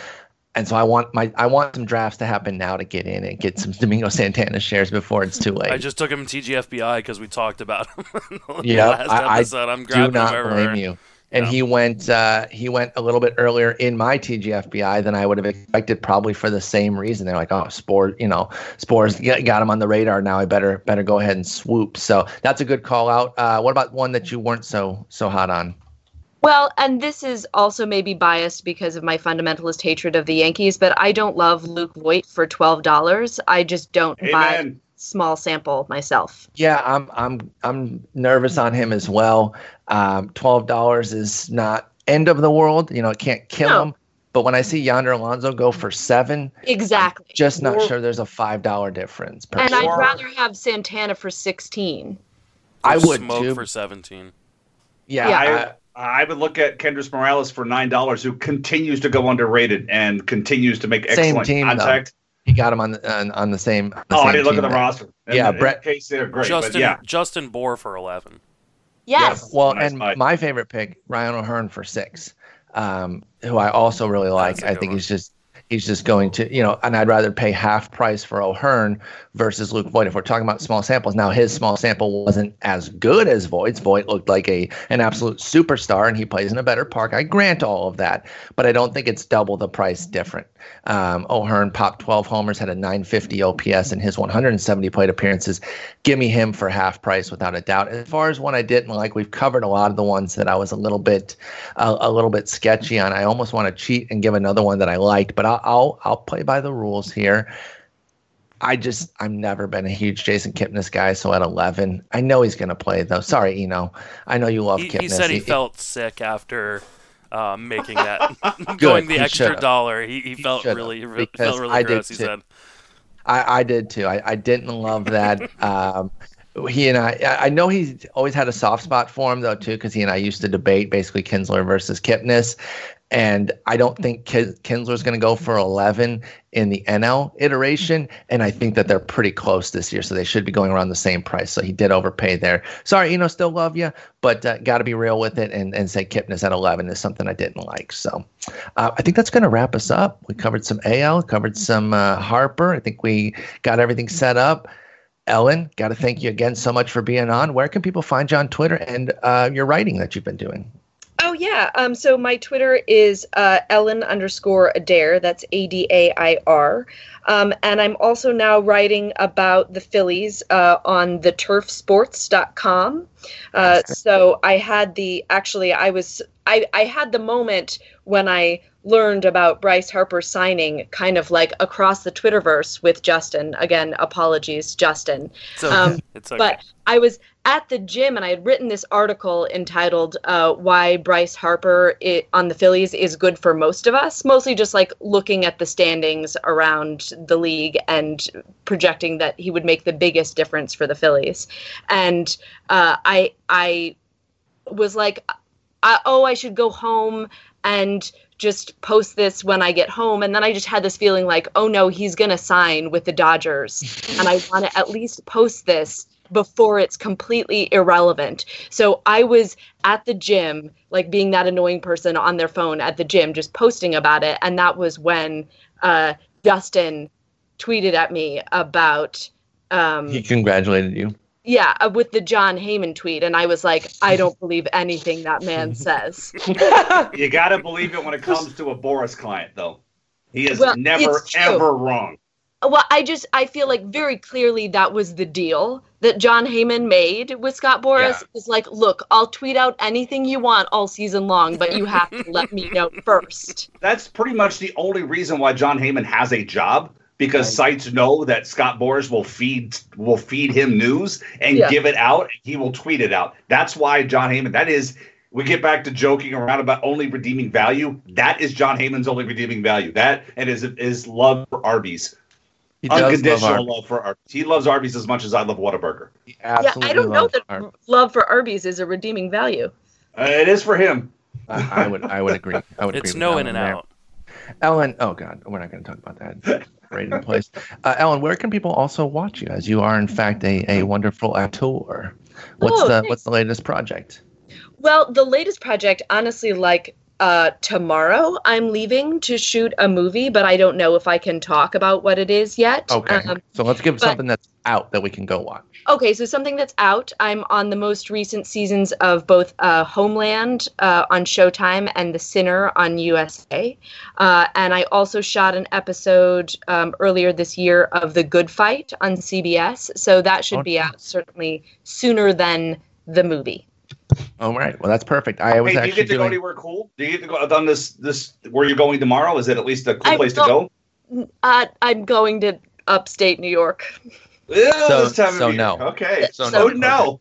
and so I want my I want some drafts to happen now to get in and get some Domingo Santana shares before it's too late. I just took him TGFBI because we talked about him. yeah, I, I do not blame you. And yeah. he went uh, he went a little bit earlier in my TGFBI than I would have expected, probably for the same reason. They're like, oh, sport, you know, Sporer's got him on the radar. Now I better better go ahead and swoop. So that's a good call out. Uh, what about one that you weren't so so hot on? Well, and this is also maybe biased because of my fundamentalist hatred of the Yankees, but I don't love Luke Voit for twelve dollars. I just don't Amen. buy small sample myself. Yeah, I'm I'm I'm nervous on him as well. Um, twelve dollars is not end of the world. You know, it can't kill no. him. But when I see Yonder Alonso go for seven, exactly, I'm just not sure there's a five dollar difference. and sure. I'd rather have Santana for sixteen. I would smoke too. for seventeen. Yeah, yeah. I, I would look at Kendrys Morales for nine dollars, who continues to go underrated and continues to make excellent team, contact. Though. He got him on the on, on the same. The oh, same I didn't look at the roster. And yeah, Bret. Case they're great. Justin, yeah. Justin Bour for eleven. Yes. yes. Well, nice and fight. my favorite pick, Ryan O'Hearn for six, um, who I also really like. I think one. he's just he's just going to, you know, and I'd rather pay half price for O'Hearn versus Luke Voit. If we're talking about small samples, now his small sample wasn't as good as Voit's. Voit looked like a an absolute superstar, and he plays in a better park. I grant all of that, but I don't think it's double the price different. Um, O'Hearn popped 12 homers, had a 950 OPS in his 170 plate appearances. Give me him for half price without a doubt. As far as one I didn't like, we've covered a lot of the ones that I was a little bit uh, a little bit sketchy on. I almost want to cheat and give another one that I liked, but I'll I'll, I'll play by the rules here. I just I've never been a huge Jason Kipnis guy, so at eleven, I know he's gonna play though. Sorry, Eno. I know you love he, Kipnis. He said he, he felt sick after um, making that going the extra dollar. He, he, he felt really really felt really I gross. He said. I, I did too. I, I didn't love that. um, he and I, I know he's always had a soft spot for him though too, because he and I used to debate basically Kinsler versus Kipnis, and I don't think Kinsler's going to go for 11 in the NL iteration. And I think that they're pretty close this year. So they should be going around the same price. So he did overpay there. Sorry, you know, still love you, but uh, got to be real with it and, and say Kipnis at 11 is something I didn't like. So uh, I think that's going to wrap us up. We covered some AL, covered some uh, Harper. I think we got everything set up. Ellen, got to thank you again so much for being on. Where can people find you on Twitter and uh, your writing that you've been doing? Oh yeah. Um. So my Twitter is uh, Ellen underscore Adair. That's A D A I R. Um, and I'm also now writing about the Phillies uh, on the turfsports.com. Uh, so I had the actually I was I I had the moment when I learned about Bryce Harper signing kind of like across the Twitterverse with Justin. Again, apologies, Justin. It's okay. Um, it's okay. But I was at the gym and I had written this article entitled uh, "Why Bryce Harper it, on the Phillies is good for most of us." Mostly just like looking at the standings around the league and projecting that he would make the biggest difference for the Phillies. And uh, I I was like, I, "Oh, I should go home and." just post this when I get home. And then I just had this feeling like, oh no, he's going to sign with the Dodgers. and I want to at least post this before it's completely irrelevant. So I was at the gym, like being that annoying person on their phone at the gym, just posting about it. And that was when uh, Justin tweeted at me about. Um, he congratulated you. Yeah, uh, with the Jon Heyman tweet, and I was like, I don't believe anything that man says. you got to believe it when it comes to a Boras client, though. He is well, never ever wrong. Well, I just I feel like very clearly that was the deal that Jon Heyman made with Scott Boras yeah. is like, look, I'll tweet out anything you want all season long, but you have to let me know first. That's pretty much the only reason why Jon Heyman has a job because right. sites know that Scott Boras will feed will feed him news and yeah. give it out. He will tweet it out. That's why Jon Heyman. That is we get back to joking around about only redeeming value. That is Jon Heyman's only redeeming value. That and his his love for Arby's. He does love Unconditional Arby's. love, for Arby's. He loves Arby's as much as I love Whataburger. He Yeah, I don't know that Arby's. love for Arby's is a redeeming value. Uh, it is for him. I, I would I would agree. I would It's agree no in and there. out. Ellen, oh God, we're not going to talk about that. Right in place. Uh, Ellen, where can people also watch you? As you are, in fact, a, a wonderful actor. What's Oh, the thanks. What's the latest project? Well, the latest project, honestly, like uh, tomorrow, I'm leaving to shoot a movie, but I don't know if I can talk about what it is yet. Okay, Um, so let's give but- something that's out that we can go watch. Okay, so something that's out. I'm on the most recent seasons of both uh, Homeland uh, on Showtime and The Sinner on USA. Uh, and I also shot an episode um, earlier this year of The Good Fight on CBS. So that should be out certainly sooner than the movie. All right, well that's perfect. I was Hey, do you get to go anywhere cool? Do you get to go on this this where you're going tomorrow? Is it at least a cool I place to go? Uh, I'm going to upstate New York. Yeah, So- this time of so no. Okay. So So, no.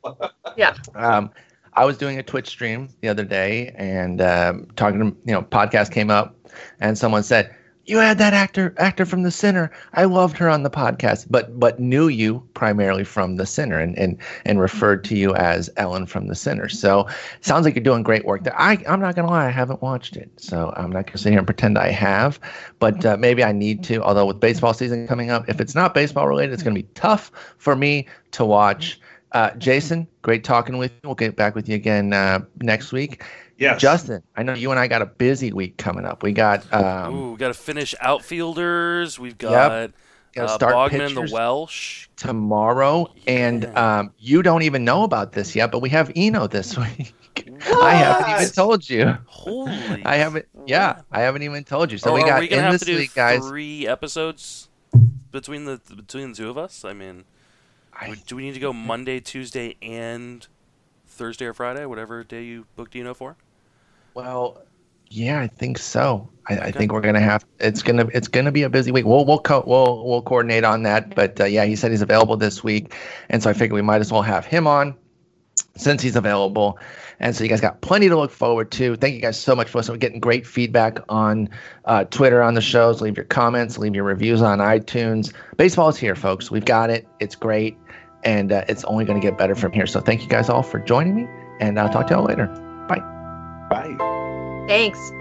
no. Um, I was doing a Twitch stream the other day and um, talking to you know podcast came up and someone said you had that actor actor from The Sinner. I loved her on the podcast, but but knew you primarily from The Sinner and and and referred to you as Ellen from The Sinner. So sounds like you're doing great work there. I I'm not gonna lie, I haven't watched it, so I'm not gonna sit here and pretend I have, but uh, maybe I need to. Although with baseball season coming up, if it's not baseball related, it's gonna be tough for me to watch. Uh, Jason, great talking with you. We'll get back with you again uh, next week. Yes. Justin, I know you and I got a busy week coming up. We got um, Ooh, we got to finish outfielders. We've got gotta uh, start Bogman the Welsh. tomorrow, and um, you don't even know about this yet, but we have Eno this week. I haven't even told you. Holy! I haven't. Yeah, I haven't even told you. So Oh, we are got we gonna in have this to do week, guys. three episodes between the between the two of us? I mean, I- do we need to go Monday, Tuesday, and Thursday or Friday, whatever day you booked Dino for? Well, yeah, I think so. I, I think we're gonna have. It's gonna. It's gonna be a busy week. We'll we'll co- we'll we'll coordinate on that. But uh, yeah, he said he's available this week, and so I figured we might as well have him on since he's available. And so you guys got plenty to look forward to. Thank you guys so much for listening. We're getting great feedback on uh, Twitter on the shows. Leave your comments, leave your reviews on iTunes. Baseball is here, folks. We've got it. It's great, and uh, it's only going to get better from here. So thank you guys all for joining me, and I'll talk to y'all later. Bye. Thanks.